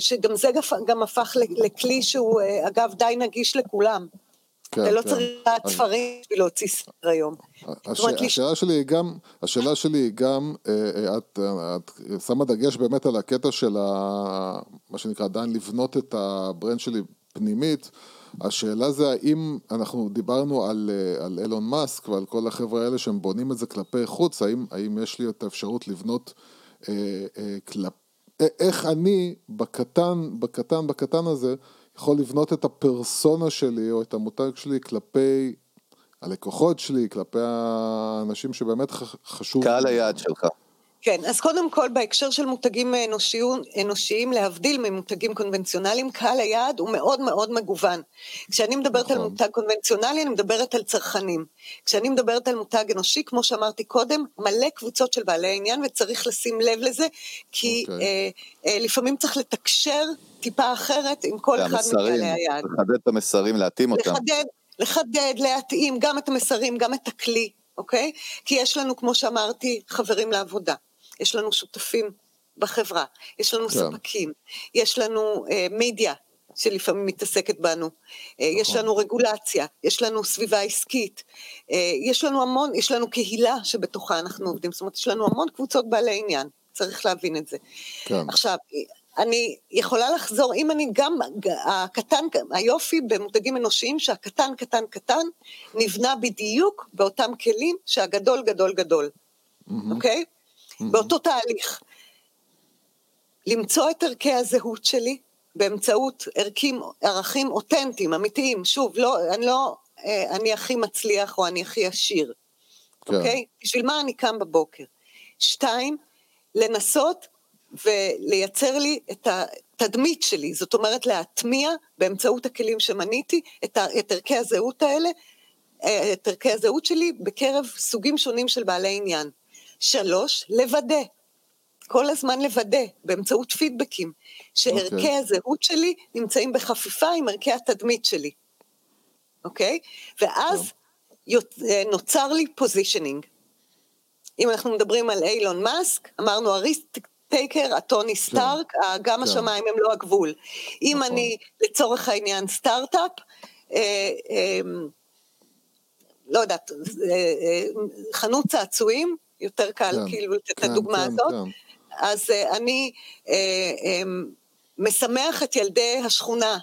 שגם זה גם הפך לכלי שהוא, אה, אגב, די נגיש לכולם. כן, אתה לא כן. צריך לדעת אז- ספרים בשביל להוציא ספר היום. הש... אומרת לי- השאלה שלי היא גם, השאלה שלי היא גם, אה, אה, את, אה, את שמה דגש באמת על הקטע של ה... מה שנקרא עדיין לבנות את ה brand שלי פנימית. השאלה זה האם אנחנו דיברנו על, אה, על אילון מאסק ועל כל החבר'ה האלה שהם בונים את זה כלפי חוץ, האם, האם יש לי את האפשרות לבנות אה, אה, כלפ... איך אני בקטן, בקטן, בקטן הזה יכול לבנות את הפרסונה שלי או את המותג שלי כלפי הלקוחות שלי, כלפי האנשים שבאמת חשוב. קהל היעד שלך. כן, אז קודם כל בהקשר של מותגים אנושיים, אנושיים להבדיל ממותגים קונבנציונליים, קהל היעד הוא מאוד מאוד מגוון. כשאני מדברת על נכון. מותג קונבנציונלי, אני מדברת על צרכנים. כשאני מדברת על מותג אנושי, כמו שאמרתי קודם, מלא קבוצות של בעלי עניין, וצריך לשים לב לזה, כי אוקיי. אה, אה, לפעמים צריך לתקשר טיפה אחרת עם כל אחד מקהלי היעד. לחדד את המסרים, להתאים אותם. לחדד, לחדד, להתאים גם את המסרים, גם את הכלי, אוקיי? כי יש לנו, כמו שאמרתי, חברים לעבודה. יש לנו שותפים בחברה, יש לנו כן. ספקים, יש לנו אה, מדיה שלפעמים מתעסקת בנו, אה, יש לנו רגולציה, יש לנו סביבה עסקית, אה, יש לנו המון, יש לנו קהילה שבתוכה אנחנו עובדים, זאת אומרת, יש לנו המון קבוצות בעלי עניין, צריך להבין את זה. כן. עכשיו, אני יכולה לחזור, אם אני גם, הקטן, היופי במותגים אנושיים שהקטן קטן קטן נבנה בדיוק באותם כלים שהגדול גדול גדול, אוקיי? באותו תהליך. למצוא את ערכי הזהות שלי באמצעות ערכים, ערכים אותנטיים, אמיתיים. שוב, לא, אני לא, אה, אני הכי מצליח או אני הכי עשיר, כן. אוקיי? בשביל מה אני קם בבוקר? שתיים, לנסות ולייצר לי את התדמית שלי, זאת אומרת להטמיע באמצעות הכלים שמניתי את, את ערכי הזהות האלה, אה, את ערכי הזהות שלי בקרב סוגים שונים של בעלי עניין. שלוש, לוודא, כל הזמן לוודא באמצעות פידבקים, שערכי אוקיי. הזהות שלי נמצאים בחפיפה עם ערכי התדמית שלי, אוקיי? ואז יוצ- אה, נוצר לי positioning. אם אנחנו מדברים על אילון מאסק, אמרנו ה risk taker, הטוני סטארק, גם כן. השמיים הם לא הגבול. אם נכון. אני לצורך העניין סטארט-אפ, אה, אה, לא יודעת, אה, אה, חנות צעצועים, יותר קל כן, כאילו לתת את כן, הדוגמה כן, הזאת, כן. אז אה, אני אה, אה, משמח את ילדי השכונה,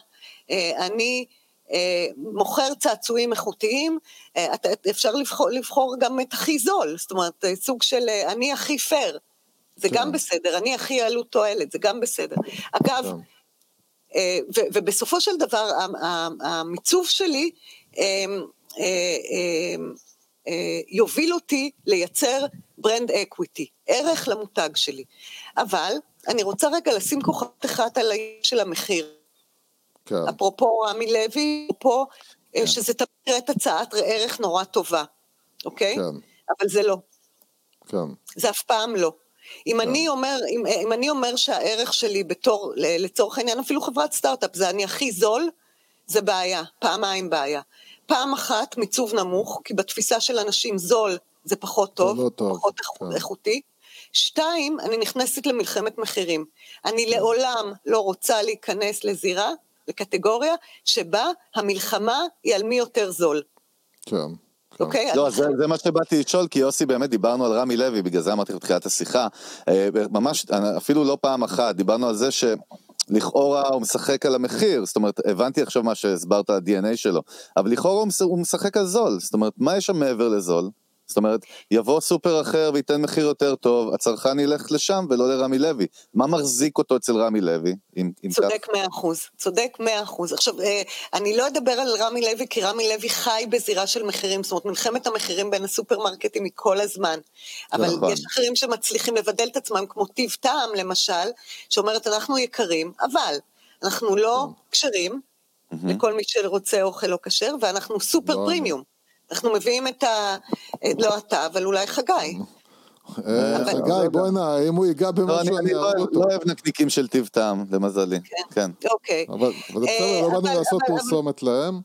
אה, אני אה, מוכר צעצועים איכותיים, אתה- אפשר לבחור, לבחור גם את הכי זול, זאת אומרת, סוג של אה, אני הכי פייר, זה כן. גם בסדר, אני הכי עלות תועלת, זה גם בסדר. אגב, כן. ובסופו של דבר המיצוב שלי אה, אה, יוביל אותי לייצר brand equity, ערך למותג שלי. אבל אני רוצה רגע לשים כוכבת אחת על העניין של המחיר. כן. אפרופו רמי לוי, פה, אה, שזה תמיד הצעת ערך נורא טובה, אוקיי? כן. אבל זה לא. כן. זה אף פעם לא. אם אני אומר, אם, אם אני אומר שהערך שלי בתור, לצורך העניין, אפילו חברת סטארט-אפ, זה אני הכי זול, זה בעיה, פעמיים בעיה. פעם אחת מיצוב נמוך, כי בתפיסה של אנשים זול זה פחות טוב, לא טוב, פחות איכ- כן. איכותי. שתיים, אני נכנסת למלחמת מחירים. אני לעולם לא רוצה להיכנס לזירה, לקטגוריה, שבה המלחמה היא על מי יותר זול, כן. כן. אוקיי? לא, אני- זה, זה מה שבאתי לשאול, כי יוסי באמת דיברנו על רמי לוי, בגלל זה אמרתי לך בתחילת השיחה. אה, ממש, אפילו לא פעם אחת, דיברנו על זה שלכאורה הוא משחק על המחיר, זאת אומרת, הבנתי עכשיו מה שהסברת על ה-DNA שלו, אבל לכאורה הוא משחק על זול, זאת אומרת, מה יש שם מעבר לזול? זאת אומרת, יבוא סופר אחר וייתן מחיר יותר טוב, הצרכן ילך לשם ולא לרמי לוי. מה מחזיק אותו אצל רמי לוי? אם, אם? צודק מאה אחוז, צודק מאה אחוז. עכשיו, אה, אני לא אדבר על רמי לוי, כי רמי לוי חי בזירה של מחירים, זאת אומרת, מלחמת המחירים בין הסופרמרקטים היא כל הזמן. אבל נכון. יש אחרים שמצליחים לבדל את עצמם, כמו טיב טעם, למשל, שאומרת, אנחנו יקרים, אבל אנחנו לא כשרים, לכל מי שרוצה אוכל לא כשר, ואנחנו סופר לא, פרימיום. אנחנו מביאים את ה... לא אתה, אבל אולי חגי. אה, חגי, בואי נע, אם הוא ייגע לא, במשהו אני, אני אני לא, אהרוג אוהב- אותו. לא אוהב נקניקים של טיב טעם, למזלי. כן. אוקיי. אבל זה בסדר, אה, לא באנו לעשות פרסומת להם.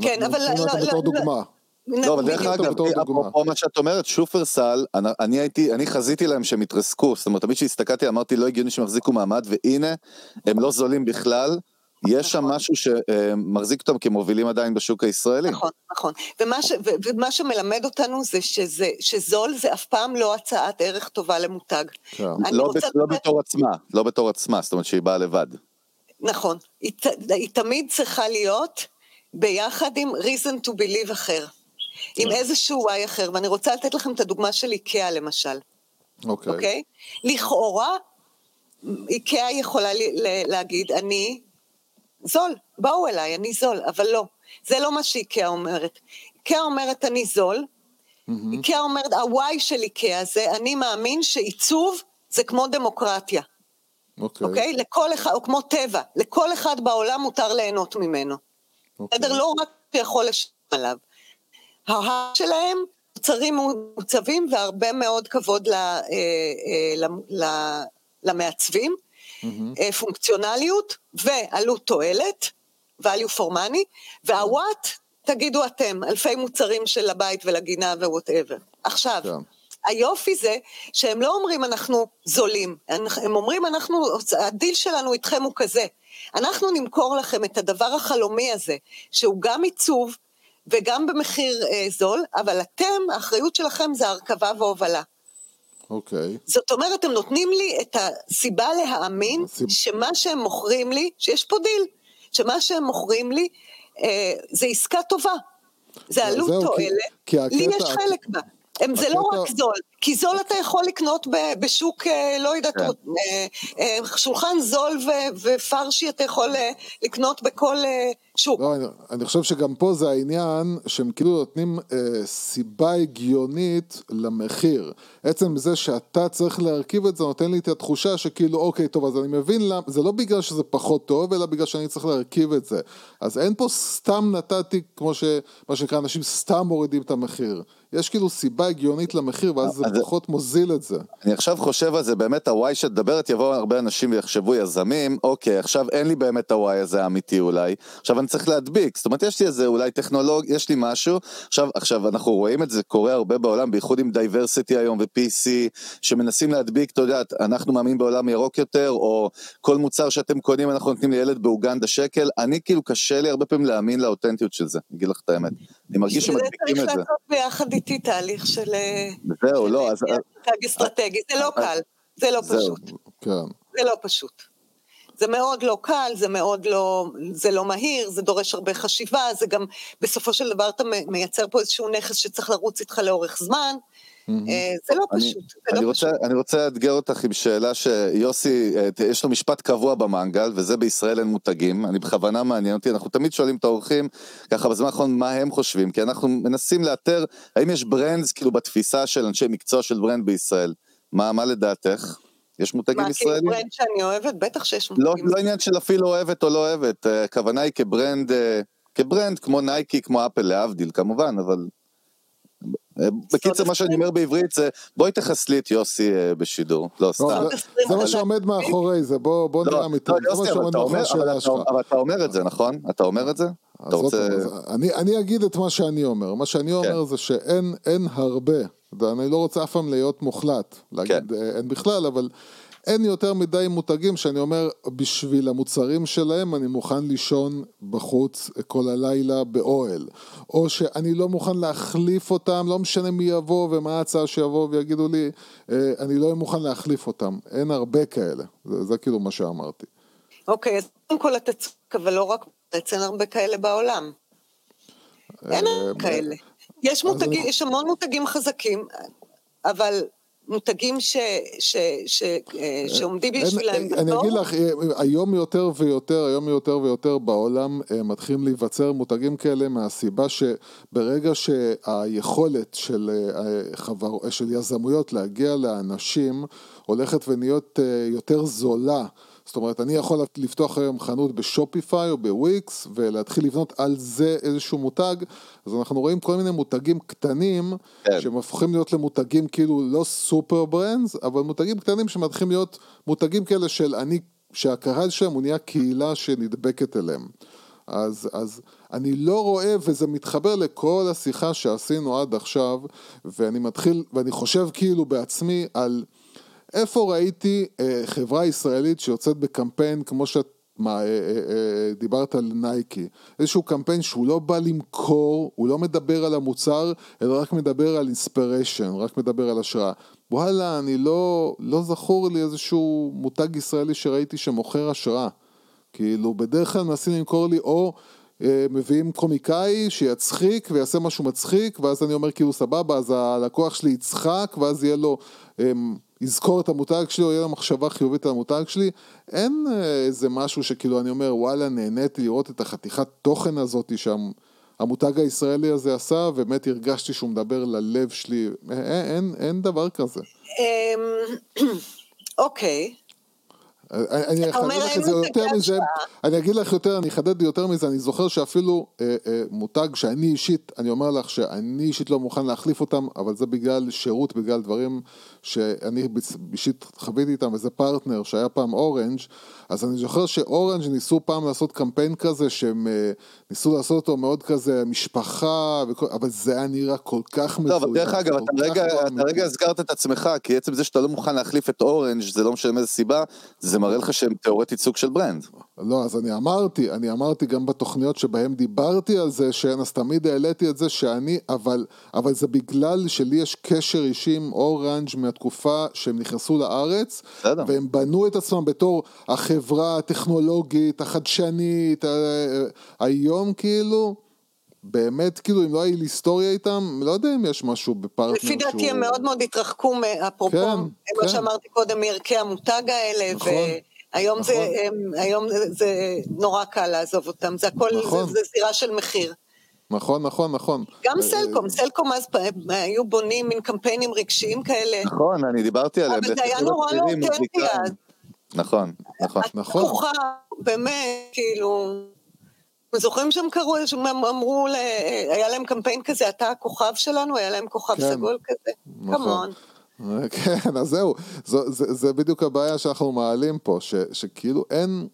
כן, אנחנו אבל לא- לתת לא- בתור לא- דוגמה. לא, אבל דרך. אגב. אפרופו מה שאת אומרת, שופרסל, אני- אני הייתי, אני חזיתי להם שהם יתרסקו, זאת אומרת, תמיד שהסתכלתי אמרתי לא הגיוני שהם יחזיקו מעמד, והנה, הם לא זולים בכלל, יש שם נכון. משהו שמחזיק אותם כמובילים עדיין בשוק הישראלי. נכון, נכון. ומה, ש, ו, ומה שמלמד אותנו זה שזה, שזול זה אף פעם לא הצעת ערך טובה למותג. כן. לא, ב- לא בתור עצמה, לא בתור עצמה, זאת אומרת שהיא באה לבד. נכון. היא, היא תמיד צריכה להיות ביחד עם reason to believe אחר. עם איזשהו וואי אחר, ואני רוצה לתת לכם את הדוגמה של איקאה למשל, אוקיי. אוקיי? לכאורה, איקאה יכולה להגיד, אני זול, באו אליי, אני זול, אבל לא. זה לא מה שאיקאה אומרת. איקאה אומרת, אני זול, איקאה אומרת, הוואי של איקאה זה, אני מאמין שעיצוב זה כמו דמוקרטיה, אוקיי. אוקיי? לכל אחד, או כמו טבע, לכל אחד בעולם מותר ליהנות ממנו. אוקיי. בסדר? לא רק שיכול לשלם עליו. ה how שלהם מוצרים מעוצבים והרבה מאוד כבוד ל, אה, אה, ל- ל- למעצבים, אה, פונקציונליות ועלות תועלת, value for money, וה what, תגידו אתם, אלפי מוצרים של הבית ולגינה ו whatever. עכשיו, כן. היופי זה שהם לא אומרים אנחנו זולים, הם אומרים אנחנו, הדיל שלנו איתכם הוא כזה, אנחנו נמכור לכם את הדבר החלומי הזה, שהוא גם עיצוב וגם במחיר אה, זול, אבל אתם, האחריות שלכם זה הרכבה והובלה. אוקיי. זאת אומרת, הם נותנים לי את הסיבה להאמין הסיב- שמה שהם מוכרים לי, שיש פה דיל, שמה שהם מוכרים לי אה, זה עסקה טובה. זה עלות זהו, כי- תועלת, לי יש חלק בה. הם, זה לא רק זול, כי זול אתה יכול לקנות ב- בשוק, אה, לא יודעת, כן. אה, אה, שולחן זול ופרשי אתה יכול לקנות בכל שוק. לא, אני, אני חושב שגם פה זה העניין שהם כאילו נותנים אה, סיבה הגיונית למחיר. עצם זה שאתה צריך להרכיב את זה נותן לי את התחושה שכאילו אוקיי טוב אז אני מבין למה, זה לא בגלל שזה פחות טוב אלא בגלל שאני צריך להרכיב את זה. אז אין פה סתם נתתי כמו שמה שנקרא אנשים סתם מורידים את המחיר. יש כאילו סיבה הגיונית למחיר ואז זה פחות מוזיל את זה. אני עכשיו חושב על זה, באמת הוואי שאת מדברת, יבואו הרבה אנשים ויחשבו יזמים, אוקיי, עכשיו אין לי באמת הוואי הזה האמיתי אולי, עכשיו אני צריך להדביק, זאת אומרת יש לי איזה אולי טכנולוג, יש לי משהו, עכשיו, עכשיו אנחנו רואים את זה קורה הרבה בעולם, בייחוד עם diversity היום ו-PC, שמנסים להדביק, אתה יודע, אנחנו מאמינים בעולם ירוק יותר, או כל מוצר שאתם קונים אנחנו נותנים לילד באוגנדה שקל, אני כאילו קשה לי הרבה פעמים להאמין לאותנטיות של זה, אני אגיד לך את האמת, אני מרגיש בשביל זה שמדביקים צריך את זה, לעשות ביחד איתי תהליך של אה, זהו, לא, אז... מותג אסטרטגי, זה לא קל, זה לא. פשוט. כן. זה לא פשוט. זה מאוד לא קל, זה מאוד לא, זה לא מהיר, זה דורש הרבה חשיבה, זה גם, בסופו של דבר אתה מייצר פה איזשהו נכס שצריך לרוץ איתך לאורך זמן, אה, זה לא אני- פשוט, זה לא פשוט. אני רוצה לאתגר אותך עם שאלה שיוסי, אה, יש לו משפט קבוע במנגל, וזה בישראל אין מותגים. אני בכוונה מעניין אותי, אנחנו תמיד שואלים את האורחים, ככה בזמן האחרון, מה הם חושבים, כי אנחנו מנסים לאתר, האם יש brands, כאילו בתפיסה של אנשי מקצוע של brand בישראל. מה, מה לדעתך? יש מותגים מה, כאילו ישראלים? brand שאני אוהבת? בטח שיש לא, מותגים. לא עניין של אפילו אוהבת או לא אוהבת, אה, הכוונה היא כ brand, אה, כ brand כמו נייקי, כמו אפל, להבדיל כמובן, אבל... אה, בקיצר, מה שאני אומר בעברית זה, בואי תחסלי את יוסי אה, בשידור, לא לא, סתם. זה- מה שעומד מאחורי זה, בוא לא, נראה אמיתי, לא, יוסי, אבל אתה אומר- את זה, נכון? אתה אומר את זה? אתה רוצה... אני, אגיד את מה שאני אומר. מה שאני אומר זה שאין אין הרבה, ואני לא רוצה אף פעם להיות מוחלט, להגיד אה, אין בכלל, אבל אין יותר מדי מותגים שאני אומר, בשביל המוצרים שלהם אני מוכן לישון בחוץ כל הלילה באוהל. או שאני לא מוכן להחליף אותם, לא משנה מי יבוא ומה ההצעה שיבוא ויגידו לי, אה, אני לא אהיה מוכן להחליף אותם. אין הרבה כאלה, זה, זה כאילו מה שאמרתי. אוקיי, אז קודם כל אתה צודק, אבל לא רק בארץ, אין הרבה כאלה בעולם. אין אה, כאלה. יש מותגים, אני- יש המון מותגים חזקים, אבל מותגים ש- ש- ש- אה, שעומדים אין- בשבילם אני בתור, אגיד לך, אה, היום יותר ויותר, היום יותר ויותר בעולם אה, מתחילים להיווצר מותגים כאלה מהסיבה שברגע שהיכולת של, אה, חבר, של יזמויות להגיע לאנשים הולכת ונהיות אה, יותר זולה. זאת אומרת, אני יכול לפתוח היום חנות בשופיפיי או בוויקס ולהתחיל לבנות על זה איזשהו מותג, אז אנחנו רואים כל מיני מותגים קטנים כן. שהם הופכים להיות למותגים כאילו לא סופר ברנדס, אבל מותגים קטנים שמתחילים להיות מותגים כאלה של אני, שהקהל שלהם הוא נהיה קהילה שנדבקת אליהם. אז, אז אני לא רואה, וזה מתחבר לכל השיחה שעשינו עד עכשיו, ואני מתחיל, ואני חושב כאילו בעצמי על איפה ראיתי אה, חברה ישראלית שיוצאת בקמפיין כמו שאת מה, אה, אה, אה, דיברת על נייקי, איזשהו קמפיין שהוא לא בא למכור, הוא לא מדבר על המוצר, אלא רק מדבר על אינספיריישן, רק מדבר על השראה. וואלה, אני לא, לא זכור לי איזשהו מותג ישראלי שראיתי שמוכר השראה. כאילו, בדרך כלל מנסים למכור לי או אה, מביאים קומיקאי שיצחיק ויעשה משהו מצחיק, ואז אני אומר כאילו סבבה, אז הלקוח שלי יצחק, ואז יהיה לו... אה, יזכור את המותג שלי או יהיה לו מחשבה חיובית על המותג שלי, אין אה, איזה משהו שכילו אני אומר וואלה נהניתי לראות את החתיכת תוכן הזאת שהמותג הישראלי הזה עשה, ובאמת הרגשתי שהוא מדבר ללב שלי, אין, אין, אין דבר כזה. אמ, (clears throat) אוקיי. אני אחדד לך את זה יותר מזה, אני אגיד לך יותר, אני אחדד יותר מזה, אני זוכר שאפילו אה, אה, מותג שאני אישית, אני אומר לך שאני אישית לא מוכן להחליף אותם, אבל זה בגלל שירות, בגלל דברים שאני אישית חוויתי איתם, וזה פרטנר שהיה פעם אורנג', אז אני זוכר שאורנג' ניסו פעם לעשות קמפיין כזה, שהם אה, ניסו לעשות אותו מאוד כזה משפחה, וכל, אבל זה היה נראה כל כך מזויף. לא, אבל דרך אגב, אתה רגע, לא אתה רגע הזכרת את עצמך, כי עצם זה שאתה לא מוכן להחליף את אורנג', זה לא משנה מאיזה סיבה, זה מראה לך שהם תאורטית סוג של ברנד. לא, אז אני אמרתי, אני אמרתי גם בתוכניות שבהן דיברתי על זה, שאין, אז תמיד העליתי את זה שאני, אבל, אבל זה בגלל שלי יש קשר אישי עם אורנג' מהתקופה שהם נכנסו לארץ, בסדר. והם בנו את עצמם בתור החברה הטכנולוגית, החדשנית, היום כאילו... באמת, כאילו, אם לא היה לי היסטוריה איתם, לא יודע אם יש משהו בפרטנר שהוא... לפי דעתי הם מאוד מאוד התרחקו, אפרופו, כן, מה כן. שאמרתי קודם, מערכי המותג האלה, נכון. והיום נכון. זה, היום זה נורא קל לעזוב אותם, זה הכל, נכון. זה, זה זירה של מחיר. נכון, נכון, נכון. גם סלקום, סלקום אז היו בונים מין קמפיינים רגשיים כאלה. נכון, אני דיברתי עליהם. אבל זה היה נורא לא אותנטי אז. נכון, נכון. נכון. הכוכב, באמת, כאילו... זוכרים שהם קראו, שהם אמרו, היה להם קמפיין כזה, אתה הכוכב שלנו, היה להם כוכב כן. סגול כזה. כמון. נכון. כן, אז זהו, זה, זה, זה בדיוק הבעיה שאנחנו מעלים פה, ש, שכאילו אין,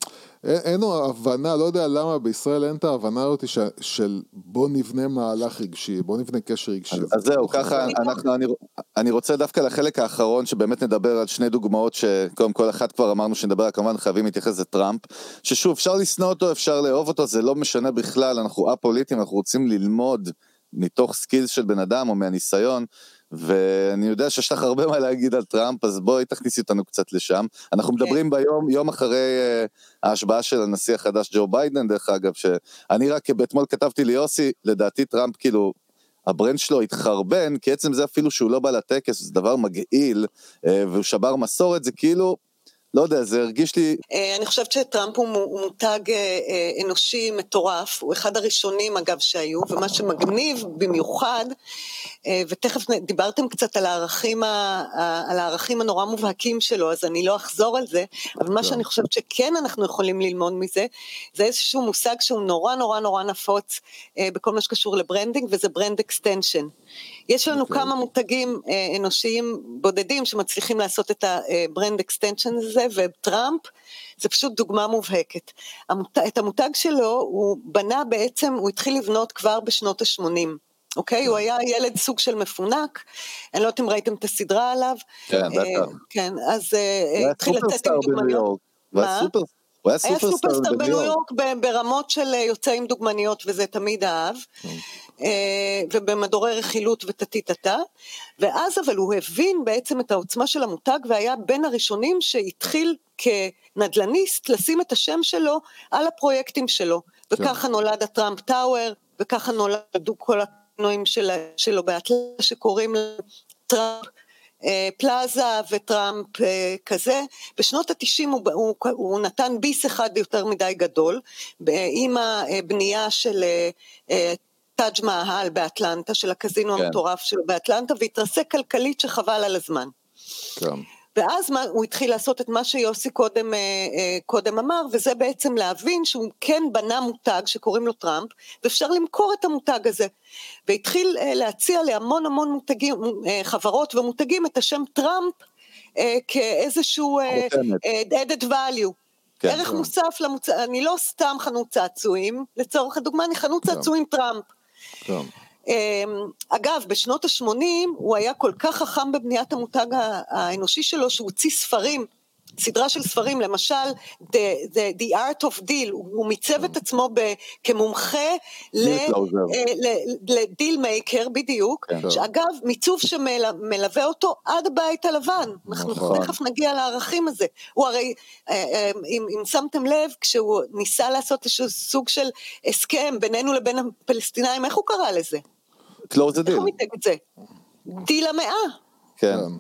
אין לו הבנה, לא יודע למה בישראל אין את ההבנה הזאת של, של בוא נבנה מהלך רגשי, בוא נבנה קשר רגשי. אז, אז זהו, ככה אנחנו, אני, אני רוצה דווקא לחלק האחרון שבאמת נדבר על שני דוגמאות שקודם כל אחת כבר אמרנו שנדבר, כמובן חייבים להתייחס לטראמפ, ששוב אפשר לשנוא אותו, אפשר לאהוב אותו, זה לא משנה בכלל, אנחנו א-פוליטיים, אנחנו רוצים ללמוד מתוך skills של בן אדם או מהניסיון. ואני יודע שיש לך הרבה מה להגיד על טראמפ, אז בואי תכניסי אותנו קצת לשם. אנחנו okay. כן. מדברים ביום, יום אחרי אה, ההשבעה של הנשיא החדש ג'ו ביידן, דרך אגב, שאני רק אתמול כתבתי ליוסי, לדעתי טראמפ כאילו, ה brand שלו התחרבן, כי עצם זה אפילו שהוא לא בא לטקס, זה דבר מגעיל, אה, והוא שבר מסורת, זה כאילו... לא יודע, זה הרגיש לי... אה, אני חושבת שטראמפ הוא מותג אה, אה, אנושי מטורף, הוא אחד הראשונים אגב שהיו, ומה שמגניב במיוחד, ותכף דיברתם קצת על הערכים, על הערכים הנורא מובהקים שלו, אז אני לא אחזור על זה, אבל מה שאני חושבת שכן אנחנו יכולים ללמוד מזה, זה איזשהו מושג שהוא נורא נורא נורא נפוץ בכל מה שקשור ל branding, וזה brand extension. יש לנו okay. אוקיי. כמה מותגים אה, אנושיים בודדים שמצליחים לעשות את ה brand extension הזה, וטראמפ זה פשוט דוגמה מובהקת. המות... את המותג שלו הוא בנה בעצם, הוא התחיל לבנות כבר בשנות ה-80. אוקיי? Okay, הוא היה ילד סוג של מפונק, אני לא יודעת אם ראיתם את הסדרה עליו. כן, בטח. אה, כן, אז אה, התחיל לצאת עם דוגמניות. מה? הוא היה סופרסטאר בניו יורק ברמות של יוצא עם דוגמניות, וזה תמיד אהב. כן. אה, ובמדורי רכילות וטטיטטה, ואז אבל הוא הבין בעצם את העוצמה של המותג והיה בין הראשונים שהתחיל כנדלניסט לשים את השם שלו על הפרויקטים שלו, וככה כן. נולד הטראמפ טאוור, וככה נולדו כל הכינויים של, שלו באטלנטה שקוראים טראמפ אה, פלאזה וטראמפ אה, כזה. בשנות התשעים הוא, הוא, הוא נתן ביס אחד יותר מדי גדול, עם הבנייה של טאג' מהל באטלנטה, של הקזינו כן. המטורף שלו באטלנטה, והתרסק כלכלית שחבל על הזמן. כן. ואז מה, הוא התחיל לעשות את מה שיוסי קודם, אה, אה, קודם אמר, וזה בעצם להבין שהוא כן בנה מותג שקוראים לו טראמפ, ואפשר למכור את המותג הזה. והתחיל אה, להציע להמון המון מותגים, חברות ומותגים את השם טראמפ כאיזשהו added value. כן. ערך מוסף למוצר, אני לא סתם חנות צעצועים, לצורך הדוגמה, אני חנות צעצועים טראמפ. כן. אמ, אגב, בשנות ה-80 הוא היה כל כך חכם בבניית המותג האנושי שלו, שהוא הוציא ספרים, סדרה של ספרים, למשל, The, the, the Art of Deal, הוא, מיצב את עצמו ב, כמומחה. לדיל מייקר, בדיוק, כן. שאגב, מיצוב שמלווה אותו עד הבית הלבן, אנחנו נכון. תכף נגיע לערכים הזה. הוא הרי, אה, אה, אם, אם שמתם לב, כשהוא ניסה לעשות איזשהו סוג של הסכם בינינו לבין הפלסטינאים, איך הוא קרא לזה? Close the איך. הוא מיתג את זה? דיל המאה. כן. כן.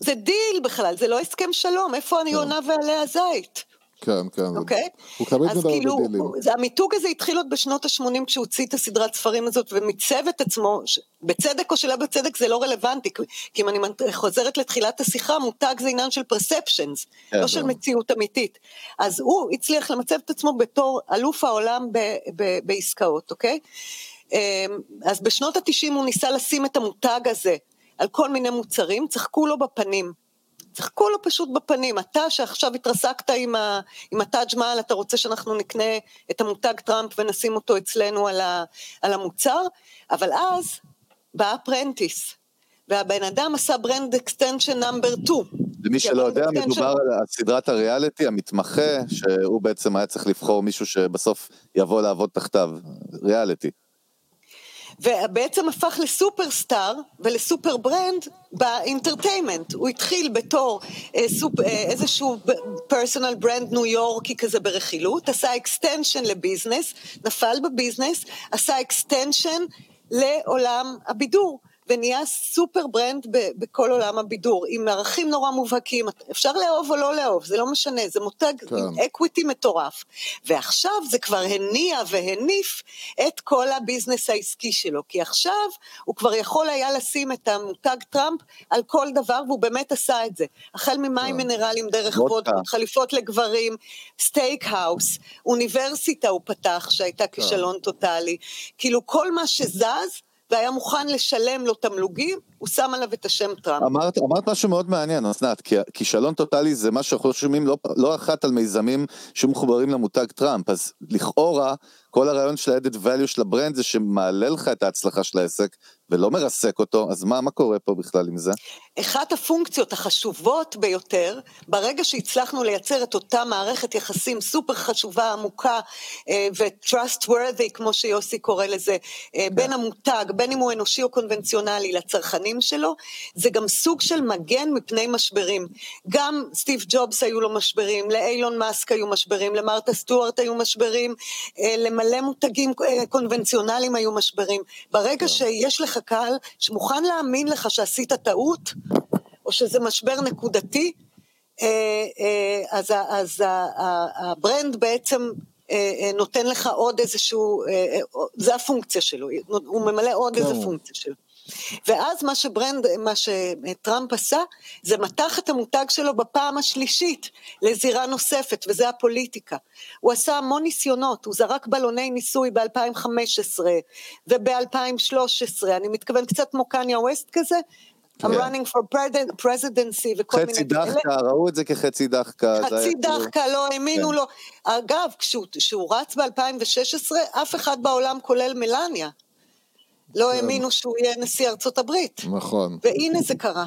זה דיל בכלל, זה לא הסכם שלום, איפה היונה ועלה הזית, כן, כן. אוקיי? הוא תמיד אז מדבר כאילו, בדילים. זה- המיתוג הזה התחיל עוד בשנות ה-80 כשהוא הוציא את הסדרת ספרים הזאת ומיצב את עצמו, ש- בצדק או שלא בצדק זה לא רלוונטי, כי- אם אני חוזרת לתחילת השיחה, מותג זה עניין של perceptions, כן, לא של כן. מציאות אמיתית. אז הוא הצליח למצב את עצמו בתור אלוף העולם ב- ב- בעסקאות, אוקיי? אז בשנות ה-90 הוא ניסה לשים את המותג הזה על כל מיני מוצרים, צחקו לו בפנים. צחקו לו פשוט בפנים. אתה שעכשיו התרסקת עם, ה, עם הטאג' מעל, אתה רוצה שאנחנו נקנה את המותג טראמפ ונשים אותו אצלנו על, ה, על המוצר? אבל אז בא ה Apprentice, והבן אדם עשה brand extension number 2. למי שלא יודע, מדובר על סדרת הריאליטי, המתמחה, שהוא בעצם היה צריך לבחור מישהו שבסוף יבוא לעבוד תחתיו. ריאליטי. ובעצם הפך לסופרסטאר ול super brand ב entertainment. הוא התחיל בתור אה, סופ, אה, איזשהו personal brand ניו יורקי כזה ברכילות, עשה extension לביזנס, נפל בביזנס, עשה extension לעולם הבידור. ונהיה super brand ב- בכל עולם הבידור, עם ערכים נורא מובהקים, אפשר לאהוב או לא לאהוב, זה לא משנה, זה מותג כן. עם equity מטורף. ועכשיו זה כבר הניע והניף את כל הביזנס העסקי שלו, כי עכשיו הוא כבר יכול היה לשים את המותג טראמפ על כל דבר, והוא באמת עשה את זה. החל ממים מינרליים דרך וודקה. וודקות, חליפות לגברים, steak house, אוניברסיטה הוא פתח שהייתה כישלון טוטאלי. כאילו כל מה שזז, והיה מוכן לשלם לו תמלוגים, הוא שם עליו את השם טראמפ. אמרת, אמרת משהו מאוד מעניין, אסנת, כי כישלון טוטאלי זה מה שאנחנו שומעים לא, לא אחת על מיזמים שמחוברים למותג טראמפ, אז לכאורה כל הרעיון של ה-added value של ה brand זה שמעלה לך את ההצלחה של העסק ולא מרסק אותו, אז מה, מה קורה פה בכלל עם זה? אחת הפונקציות החשובות ביותר, ברגע שהצלחנו לייצר את אותה מערכת יחסים סופר חשובה, עמוקה אה, ו-trustworthy, כמו שיוסי קורא לזה, אה, בין המותג, בין אם הוא אנושי או קונבנציונלי, לצרכנים שלו, זה גם סוג של מגן מפני משברים. גם סטיב ג'ובס היו לו משברים, לאיילון מאסק היו משברים, למרתה סטוארט היו משברים, אה, למלא מותגים קונבנציונליים היו משברים. ברגע שיש לך קהל שמוכן להאמין לך שעשית טעות, או שזה משבר נקודתי, אה, אה, אז, אז ה brand בעצם אה, נותן לך עוד איזשהו, זה הפונקציה שלו, הוא ממלא עוד איזה פונקציה שלו. ואז מה ש brand, מה שטראמפ עשה, זה מתח את המותג שלו בפעם השלישית לזירה נוספת, וזה הפוליטיקה. הוא עשה המון ניסיונות, הוא זרק בלוני ניסוי ב-2015 וב-2013, אני מתכוון קצת כמו קניה ווסט כזה, I'm running for presidency וכל מיני חצי. דחקה, ראו את זה כחצי דחקה. חצי כאילו- דחקה, לא האמינו כן. לו. אגב, כשהוא רץ ב-2016, אף אחד בעולם, כולל מלניה, לא האמינו שהוא יהיה נשיא ארצות הברית. נכון. והנה זה קרה.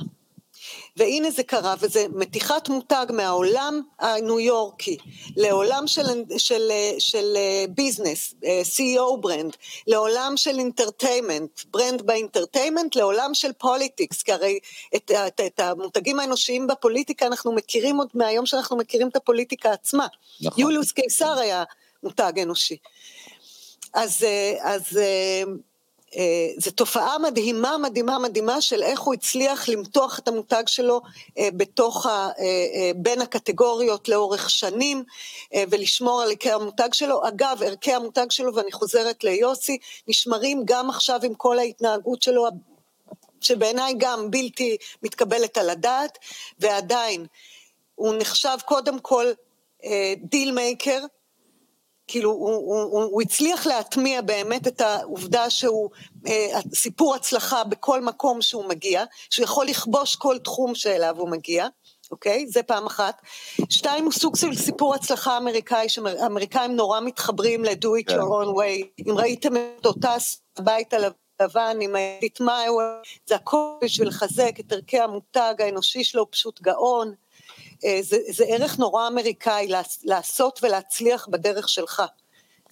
והנה זה קרה, וזה מתיחת מותג מהעולם הניו יורקי לעולם של, של, של ביזנס, CEO ברנד, לעולם של entertainment, brand ב entertainment, לעולם של politics, כי הרי את, את, את המותגים האנושיים בפוליטיקה אנחנו מכירים עוד מהיום שאנחנו מכירים את הפוליטיקה עצמה. נכון. יוליוס קיסר היה מותג אנושי. אז, אה, אז אה, אה, זו תופעה מדהימה, מדהימה, מדהימה של איך הוא הצליח למתוח את המותג שלו אה, בתוך, ה, אה, אה, בין הקטגוריות לאורך שנים אה, ולשמור על ערכי המותג שלו. אגב, ערכי המותג שלו, ואני חוזרת ליוסי, נשמרים גם עכשיו עם כל ההתנהגות שלו, שבעיניי גם בלתי מתקבלת על הדעת, ועדיין, הוא נחשב קודם כל deal maker, כאילו הוא, הוא, הוא, הוא הצליח להטמיע באמת את העובדה שהוא אה, סיפור הצלחה בכל מקום שהוא מגיע, שהוא יכול לכבוש כל תחום שאליו הוא מגיע, אוקיי? זה פעם אחת. שתיים, הוא סוג של סיפור הצלחה אמריקאי, שאמריקאים נורא מתחברים ל-do it כן. your own way. אם ראיתם את אותה הבית הלבן עם ה-it my way, זה הכל בשביל לחזק את ערכי המותג האנושי שלו, פשוט גאון. אה, זה, זה ערך נורא אמריקאי, לעש- לעשות ולהצליח בדרך שלך.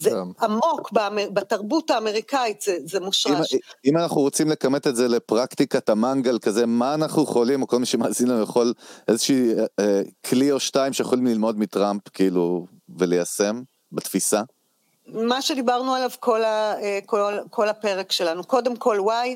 זה. עמוק בתרבות האמריקאית, זה, זה אם, מושרש. אם אנחנו רוצים לכמת את זה לפרקטיקת המנגל כזה, מה אנחנו יכולים, או כל מי שמאזין לנו יכול איזושהי אה, אה, כלי או שתיים שיכולים ללמוד מטראמפ, כאילו, וליישם בתפיסה? מה שדיברנו עליו כל, ה, אה, כל, כל הפרק שלנו, קודם כל וואי,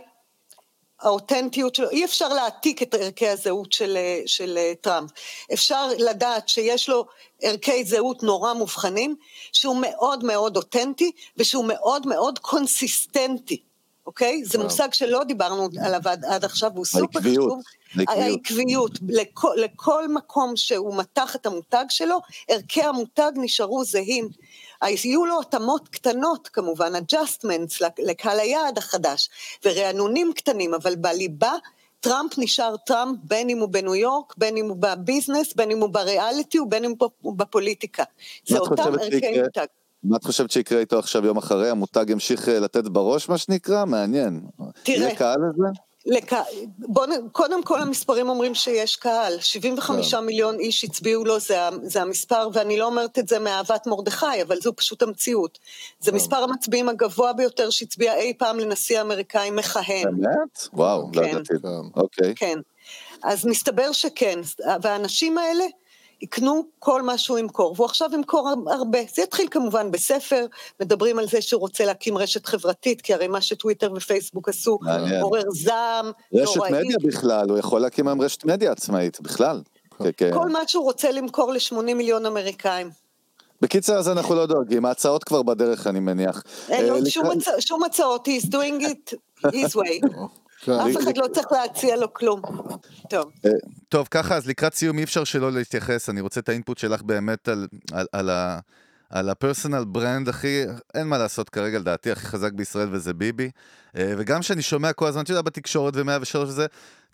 האותנטיות שלו, אי אפשר להעתיק את ערכי הזהות של, אה, של אה, טראמפ. אפשר לדעת שיש לו ערכי זהות נורא מובחנים, שהוא מאוד מאוד אותנטי ושהוא מאוד מאוד קונסיסטנטי, אוקיי? זה. מושג שלא דיברנו עליו עד, עד עכשיו, והוא סופר חשוב. העקביות. העקביות. לכל, לכל מקום שהוא מתח את המותג שלו, ערכי המותג נשארו זהים. היו לו התאמות קטנות כמובן, adjustments לקהל היעד החדש, ורענונים קטנים, אבל בליבה טראמפ נשאר טראמפ בין אם הוא בניו יורק, בין אם הוא בביזנס, בין אם הוא בריאליטי ובין אם הוא בפוליטיקה. זה אותם ערכי? מותג. מה את חושבת שיקרה איתו עכשיו יום אחרי? המותג ימשיך אה, לתת בראש, מה שנקרא? מעניין. תראה. יהיה קהל לזה? לק... בוא, נ- קודם כל המספרים אומרים שיש קהל, 75 כן. מיליון איש הצביעו לו, זה, זה המספר, ואני לא אומרת את זה מאהבת מרדכי, אבל זו פשוט המציאות. זה מספר המצביעים הגבוה ביותר שהצביע אי פעם לנשיא האמריקאי מכהן. באמת? וואו, לא כן. ידעתי. כן. אוקיי. כן. אז מסתבר שכן, והאנשים האלה יקנו כל מה שהוא ימכור, והוא עכשיו ימכור הרבה. זה יתחיל כמובן בספר, מדברים על זה שהוא רוצה להקים רשת חברתית, כי הרי מה שטוויטר ופייסבוק עשו. עורר זעם, רשת נוראי. מדיה בכלל, הוא יכול להקים היום רשת מדיה עצמאית, בכלל. כן, כן. כל מה שהוא רוצה למכור ל-80 מיליון אמריקאים. בקיצר, אז אנחנו לא דואגים, ההצעות כבר בדרך, אני מניח. אין לו אה, לקראת- הצע- שום הצעות, he's doing it his way. (laughs) כן. אף אחד לא צריך להציע לו כלום. טוב. טוב, ככה, אז לקראת סיום אי אפשר שלא להתייחס, אני רוצה את האינפוט שלך באמת על, על, על, ה, על ה personal brand הכי, אין מה לעשות כרגע, לדעתי הכי חזק בישראל וזה ביבי. אה, וגם שאני שומע כל הזמן, אתה יודע, בתקשורת ו-103 וזה,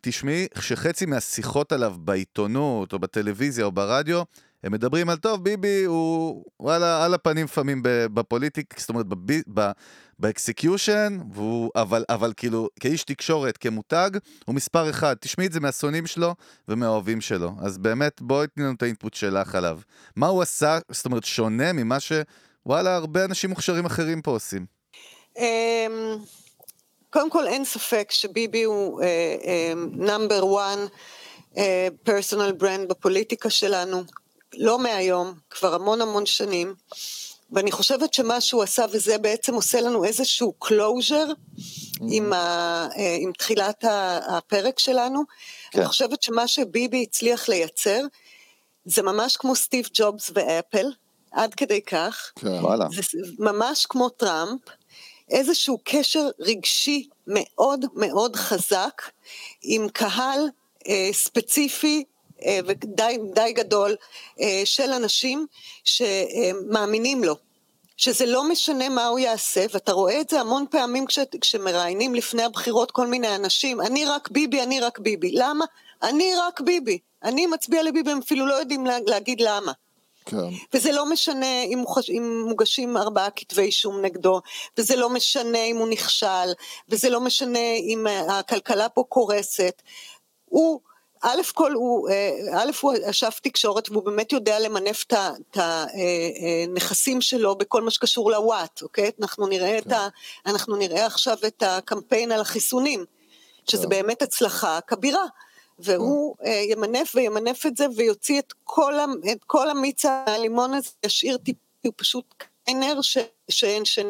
תשמעי שחצי מהשיחות עליו בעיתונות או בטלוויזיה או ברדיו, הם מדברים על טוב, ביבי הוא וואלה על הפנים לפעמים ב- ב politic, זאת אומרת בבי- ב- ב execution, והוא- אבל, אבל כאילו כאיש תקשורת, כמותג, הוא מספר אחד. תשמעי את זה מהשונאים שלו ומהאוהבים שלו. אז באמת, בואי תני לנו את ה input שלך עליו. מה הוא עשה, זאת אומרת, שונה ממה שוואלה, הרבה אנשים מוכשרים אחרים פה עושים. אמ, קודם כל אין ספק שביבי הוא number one personal brand בפוליטיקה שלנו, לא מהיום, כבר המון המון שנים, ואני חושבת שמה שהוא עשה, וזה בעצם עושה לנו איזשהו closure עם, ה, אה, עם תחילת הפרק שלנו, כן. אני חושבת שמה שביבי הצליח לייצר, זה ממש כמו סטיב ג'ובס ואפל, עד כדי כך. כן. וואלה. זה ממש כמו טראמפ, איזשהו קשר רגשי מאוד מאוד חזק עם קהל אה, ספציפי ודי די גדול אה, של אנשים שמאמינים לו. שזה לא משנה מה הוא יעשה, ואתה רואה את זה המון פעמים כש, כשמראיינים לפני הבחירות כל מיני אנשים, אני רק ביבי, אני רק ביבי. למה? אני רק ביבי. אני מצביע לביבי, הם אפילו לא יודעים לה, להגיד למה. כן. וזה לא משנה אם, מוחש, אם מוגשים ארבעה כתבי אישום נגדו, וזה לא משנה אם הוא נכשל, וזה לא משנה אם אה, הכלכלה פה קורסת. הוא, א' כל הוא, אה, א' הוא אשף תקשורת והוא באמת יודע למנף את ה- את הנכסים שלו בכל מה שקשור לוואט, אוקיי? אנחנו נראה, את ה, אנחנו נראה עכשיו את הקמפיין על החיסונים, שזה כן. באמת הצלחה כבירה. והוא אה, ימנף וימנף את זה ויוציא את כל, את כל המיץ הלימון הזה, ישאיר טיפ, הוא פשוט קיינר ש, שאין שני.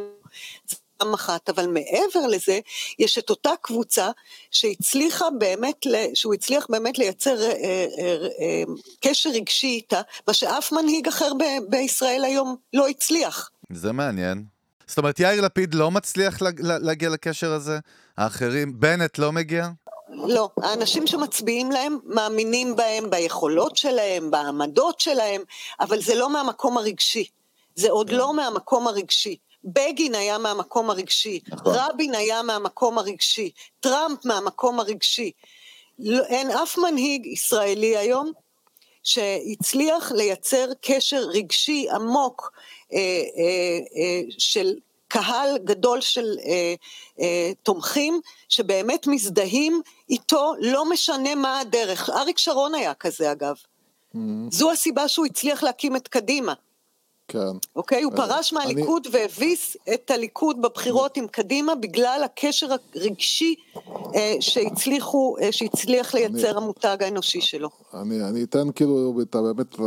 פעם אחת, אבל מעבר לזה, יש את אותה קבוצה שהצליחה באמת, שהוא הצליח באמת לייצר אה, אה, אה, קשר רגשי איתה, מה שאף מנהיג אחר בישראל היום לא הצליח. זה מעניין. זאת אומרת, יאיר לפיד לא מצליח לה- לה- להגיע לקשר הזה? האחרים, בנט לא מגיע? לא, האנשים שמצביעים להם מאמינים בהם, ביכולות שלהם, בעמדות שלהם, אבל זה לא מהמקום הרגשי. זה עוד לא מהמקום הרגשי. בגין היה מהמקום הרגשי, נכון. רבין היה מהמקום הרגשי, טראמפ מהמקום הרגשי. לא, אין אף מנהיג ישראלי היום שהצליח לייצר קשר רגשי עמוק אה, אה, אה, של קהל גדול של אה, אה, תומכים שבאמת מזדהים איתו, לא משנה מה הדרך. אריק שרון היה כזה אגב. Mm-hmm. זו הסיבה שהוא הצליח להקים את קדימה. כן. אוקיי? הוא אה, פרש מהליכוד והביס את הליכוד בבחירות עם קדימה בגלל הקשר הרגשי אה, שהצליחו, אה, שהצליח לייצר המותג האנושי שלו. אני, אני אתן כאילו את באמת, אה,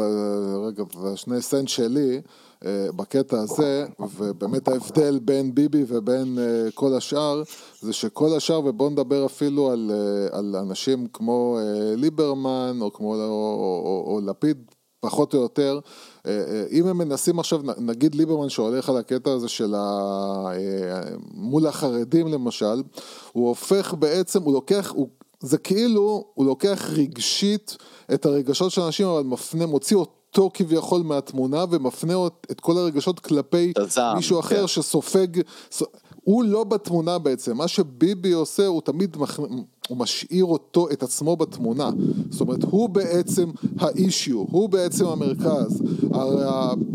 רגע, שני סנט שלי אה, בקטע הזה, ובאמת ההבדל בין ביבי ובין אה, כל השאר, זה שכל השאר, ובואו נדבר אפילו על, אה, על אנשים כמו אה, ליברמן, או כמו, או, או, או, או לפיד, פחות או יותר, אה, אה, אם הם מנסים עכשיו, נגיד ליברמן שהולך על הקטע הזה של ה... אה, מול החרדים למשל, הוא הופך בעצם, הוא לוקח, הוא, זה כאילו, הוא לוקח רגשית את הרגשות של אנשים, אבל מפנה, מוציא אותו כביכול מהתמונה ומפנה את כל הרגשות כלפי מישהו אחר כן. שסופג, הוא לא בתמונה בעצם, מה שביבי עושה הוא תמיד מכ... הוא משאיר אותו, את עצמו בתמונה, זאת אומרת הוא בעצם האישיו, הוא בעצם המרכז,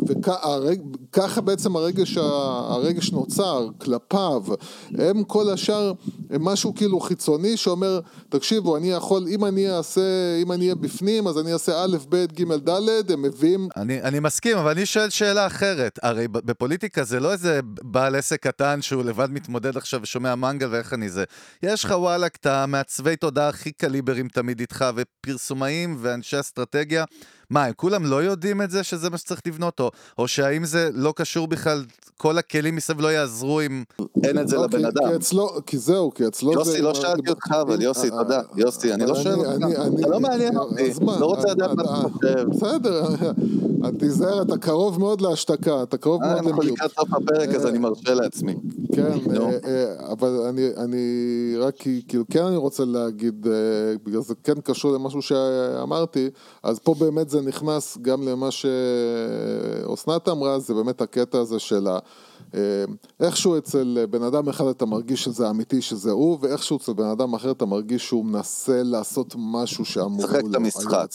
וככה בעצם הרגש, הרגש נוצר כלפיו, הם כל השאר הם משהו כאילו חיצוני שאומר תקשיבו אני יכול, אם אני אעשה, אם אני אהיה בפנים אז אני אעשה א', ב', ג', ד', הם מביאים אני, אני מסכים, אבל אני שואל שאלה אחרת. הרי בפוליטיקה זה לא איזה בעל עסק קטן שהוא לבד מתמודד עכשיו ושומע מנגל ואיך אני זה. יש לך וואלכ, את המעצבי תודעה הכי קליברים תמיד איתך, ופרסומאים ואנשי אסטרטגיה. מה, הם כולם לא יודעים את זה שזה מה שצריך לבנות? או, או שהאם זה לא קשור בכלל, כל הכלים מסביב לא יעזרו אם אין את זה לא, לבן כי- אדם? כי אצלו, כי זהו, כי אצלו זה... יוסי, לא שאלתי אותך, אבל יוסי, אה, תודה. אה, יוסי, אני לא שואל אותך. אתה לא מעניין אותי. אז מה, לא רוצה לדעת מה אה, אתה חושב. בסדר, אה, תיזהר, אתה קרוב מאוד להשתקה, אתה קרוב אה, מאוד אנחנו למיעוט. לקראת סוף הפרק, אז אני מרשה לעצמי. כן. אה, אה, אבל אני, רק כאילו כן אני רוצה להגיד, אה, בגלל זה כן קשור למשהו שאמרתי, אז פה באמת זה נכנס גם למה שאסנת אמרה, זה באמת הקטע הזה של ה... אה, איכשהו אצל בן אדם אחד אתה מרגיש שזה אמיתי שזה הוא, ואיכשהו אצל בן אדם אחר אתה מרגיש שהוא מנסה לעשות משהו שאמרו משחק את המשחק.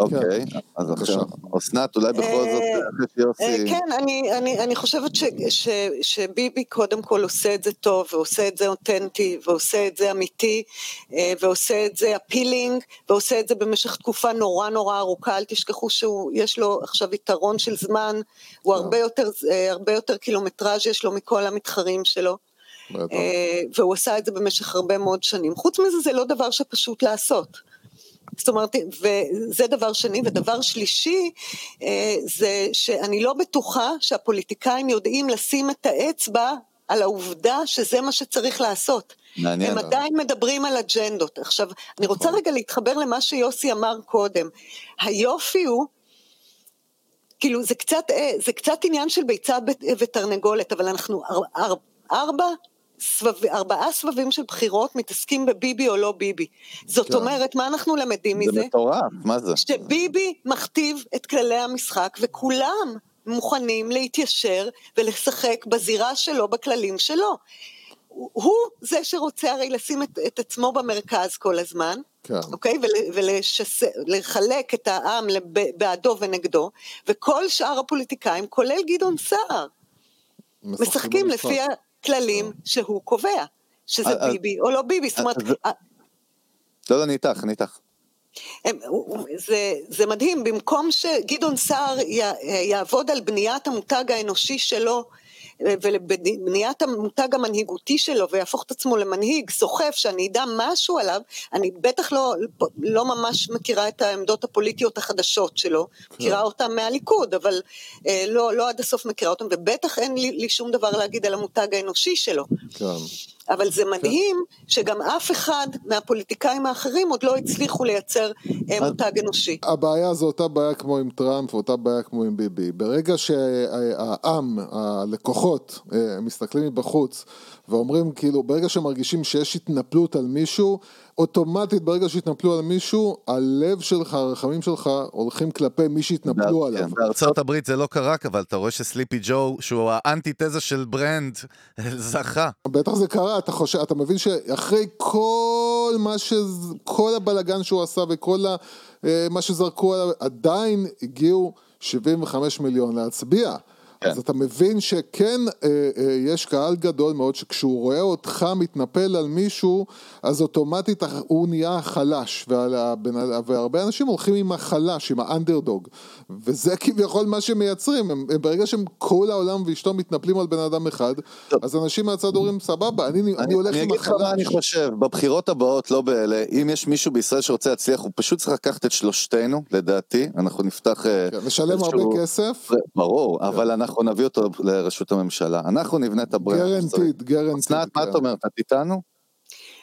אוקיי, אז כן. בבקשה. עכשיו, אסנת, אולי בכל זאת, אה, אחרי אה. כן, אני, אני, אני חושבת ש, ש, שביבי קודם כל עושה את זה טוב, ועושה את זה אותנטי, ועושה את זה אמיתי, אה, ועושה את זה אפילינג, ועושה את זה במשך תקופה נורא נורא ארוכה, אל תשכחו שיש לו עכשיו יתרון של זמן, הוא הרבה יותר, אה, הרבה יותר קילומטראז' יש לו מכל המתחרים שלו. והוא עשה את זה במשך הרבה מאוד שנים. חוץ מזה זה לא דבר שפשוט לעשות. זאת אומרת, וזה דבר שני, ודבר שלישי, אה, זה שאני לא בטוחה שהפוליטיקאים יודעים לשים את האצבע על העובדה שזה מה שצריך לעשות. מעניין. הם עדיין מדברים על אג'נדות. עכשיו, אני רוצה רגע להתחבר למה שיוסי אמר קודם. היופי הוא, כאילו זה קצת, אה, זה קצת עניין של ביצה ותרנגולת, אבל אנחנו אר, אר, ארבע סבב, ארבעה סבבים של בחירות מתעסקים בביבי או לא ביבי. זאת כן. אומרת, מה אנחנו למדים זה מזה? מטורף, מה זה? שביבי מכתיב את כללי המשחק וכולם מוכנים להתיישר ולשחק בזירה שלו, בכללים שלו. הוא- זה שרוצה הרי לשים את, את עצמו במרכז כל הזמן, כן. אוקיי? ולחלק את העם לב- בעדו ונגדו, וכל שאר הפוליטיקאים, כולל גדעון סער, משחקים במשחק. לפי הכללים שהוא קובע, שזה אז- ביבי או לא ביבי, זאת אומרת, אז- לא, לא, אני איתך, אני איתך. הם, זה, זה מדהים, במקום שגדעון סער י, יעבוד על בניית המותג האנושי שלו ולבניית המותג המנהיגותי שלו ויהפוך את עצמו למנהיג סוחף שאני אדע משהו עליו, אני בטח לא, לא ממש מכירה את העמדות הפוליטיות החדשות שלו, מכירה אותן מהליכוד, אבל אה, לא, לא עד הסוף מכירה אותן, ובטח אין לי, לי שום דבר להגיד על המותג האנושי שלו. כן. אבל זה מדהים שגם אף אחד מהפוליטיקאים האחרים עוד לא הצליחו לייצר אה, מותג אנושי. הבעיה זו אותה בעיה כמו עם טראמפ ואותה בעיה כמו עם ביבי. ברגע שהעם, הלקוחות, אה, מסתכלים מבחוץ ואומרים כאילו, ברגע שמרגישים שיש התנפלות על מישהו, אוטומטית ברגע שהתנפלו על מישהו, הלב שלך, הרחמים שלך, הולכים כלפי מי שהתנפלו עליו. כן, בארצות הברית זה לא קרה, אבל אתה רואה שסליפי ג'ו, שהוא האנטיתזה של ברנד, (laughs) זכה. בטח זה קרה, אתה חושב, אתה מבין שאחרי כל מה ש... כל הבלגן שהוא עשה וכל ה... אה, מה שזרקו עליו, עדיין הגיעו 75 מיליון להצביע. כן. אז אתה מבין שכן אה, אה, יש קהל גדול מאוד שכשהוא רואה אותך מתנפל על מישהו אז אוטומטית הוא נהיה חלש והבן, והרבה אנשים הולכים עם החלש, עם האנדרדוג וזה כביכול מה שמייצרים, הם, הם ברגע שהם כל העולם ואשתו מתנפלים על בן אדם אחד טוב. אז אנשים מהצד אומרים סבבה, אני, אני, אני הולך אני עם החלש. אני אגיד לך מה אני חושב, בבחירות הבאות לא באלה, אם יש מישהו בישראל שרוצה להצליח הוא פשוט צריך לקחת את שלושתנו לדעתי, אנחנו נפתח... כן, לשלם איזשהו... הרבה כסף. ברור, כן. אבל אנחנו אנחנו נביא אותו לראשות הממשלה, אנחנו נבנה את ה brand. Granted, granted. אסנת, מה את אומרת? את איתנו?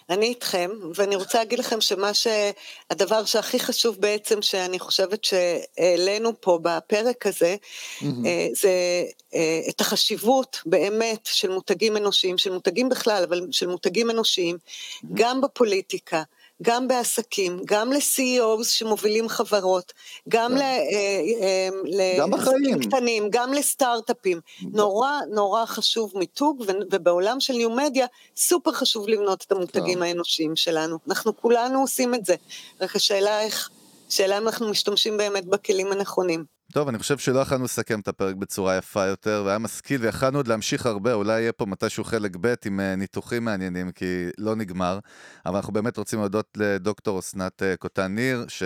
אני איתכם, ואני רוצה להגיד לכם שמה שהדבר שהכי חשוב בעצם, שאני חושבת שהעלינו פה בפרק הזה, mm-hmm. זה אה, את החשיבות באמת של מותגים אנושיים, של מותגים בכלל, אבל של מותגים אנושיים, mm-hmm. גם בפוליטיקה, גם בעסקים, גם ל-CEOs שמובילים חברות, גם כן. לעסקים קטנים, גם לסטארט-אפים. נורא נורא חשוב מיתוג, ובעולם של ניו-מדיה סופר חשוב לבנות את המותגים כן. האנושיים שלנו. אנחנו כולנו עושים את זה, רק השאלה איך, השאלה אם אנחנו משתמשים באמת בכלים הנכונים. טוב, אני חושב שלא יכולנו לסכם את הפרק בצורה יפה יותר, והיה משכיל, ויכלנו עוד להמשיך הרבה, אולי יהיה פה מתישהו חלק ב' עם אה, ניתוחים מעניינים, כי לא נגמר. אבל אנחנו באמת רוצים להודות לדוקטור אסנת אה, כותן-ניר, ש...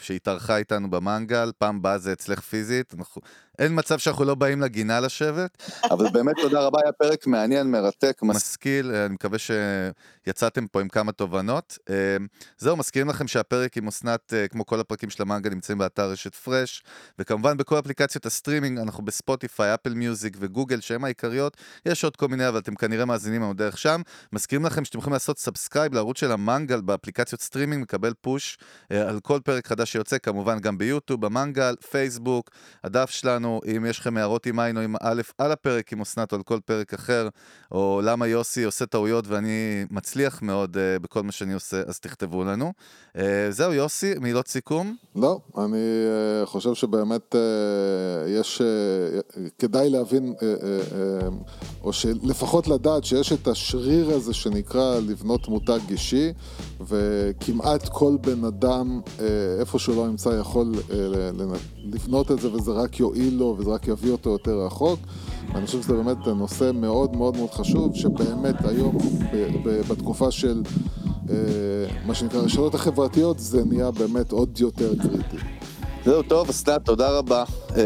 שהתארחה איתנו במנגל, פעם הבאה זה אצלך פיזית, אנחנו... אין מצב שאנחנו לא באים לגינה לשבת. אבל באמת תודה רבה, היה פרק מעניין, מרתק, משכיל, אה, אני מקווה שיצאתם פה עם כמה תובנות. זהו, מזכירים לכם שהפרק עם אסנת, כמו כל הפרקים של המנגל, נמצאים באתר רשת פרש, וכמובן כמובן בכל אפליקציות הסטרימינג, אנחנו בספוטיפיי, אפל מיוזיק וגוגל, שהם העיקריות. יש עוד כל מיני, אבל אתם כנראה מאזינים לנו דרך שם. מזכירים לכם שאתם יכולים לעשות subscribe לערוץ של המנגל באפליקציות סטרימינג, מקבל push אה, על כל פרק חדש שיוצא, כמובן גם ביוטיוב, במנגל, פייסבוק, הדף שלנו, אם יש לכם הערות עם ע' או עם א' על הפרק, עם אסנת או על כל פרק אחר, או למה יוסי עושה טעויות ואני מצליח מאוד אה, בכל מה שאני עושה, אז תכתבו לנו. אה, זהו, יוסי, מילות סיכום? לא, אני אה, חושב שבאמת באמת אה, יש, אה, כדאי להבין, אה, או שלפחות לדעת שיש את השריר הזה שנקרא לבנות מותג אישי, וכמעט כל בן אדם, איפה שהוא לא נמצא, יכול לבנות את זה, וזה רק יועיל לו, וזה רק יביא אותו יותר רחוק. אני חושב שזה באמת נושא מאוד מאוד מאוד חשוב, שבאמת היום, בתקופה של מה שנקרא הרשתות החברתיות, זה נהיה באמת עוד יותר קריטי. זהו, טוב, אסנת, תודה רבה. אה,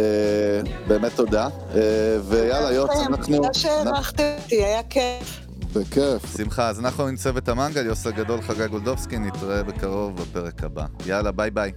באמת תודה. אה, ויאללה, יוץ, אנחנו... תודה שהערכתם אותי, היה כיף. בכיף. שמחה, אז אנחנו עם צוות המנגל, יוסי גדול, חגי גולדובסקי, נתראה בקרוב בפרק הבא. יאללה, ביי ביי.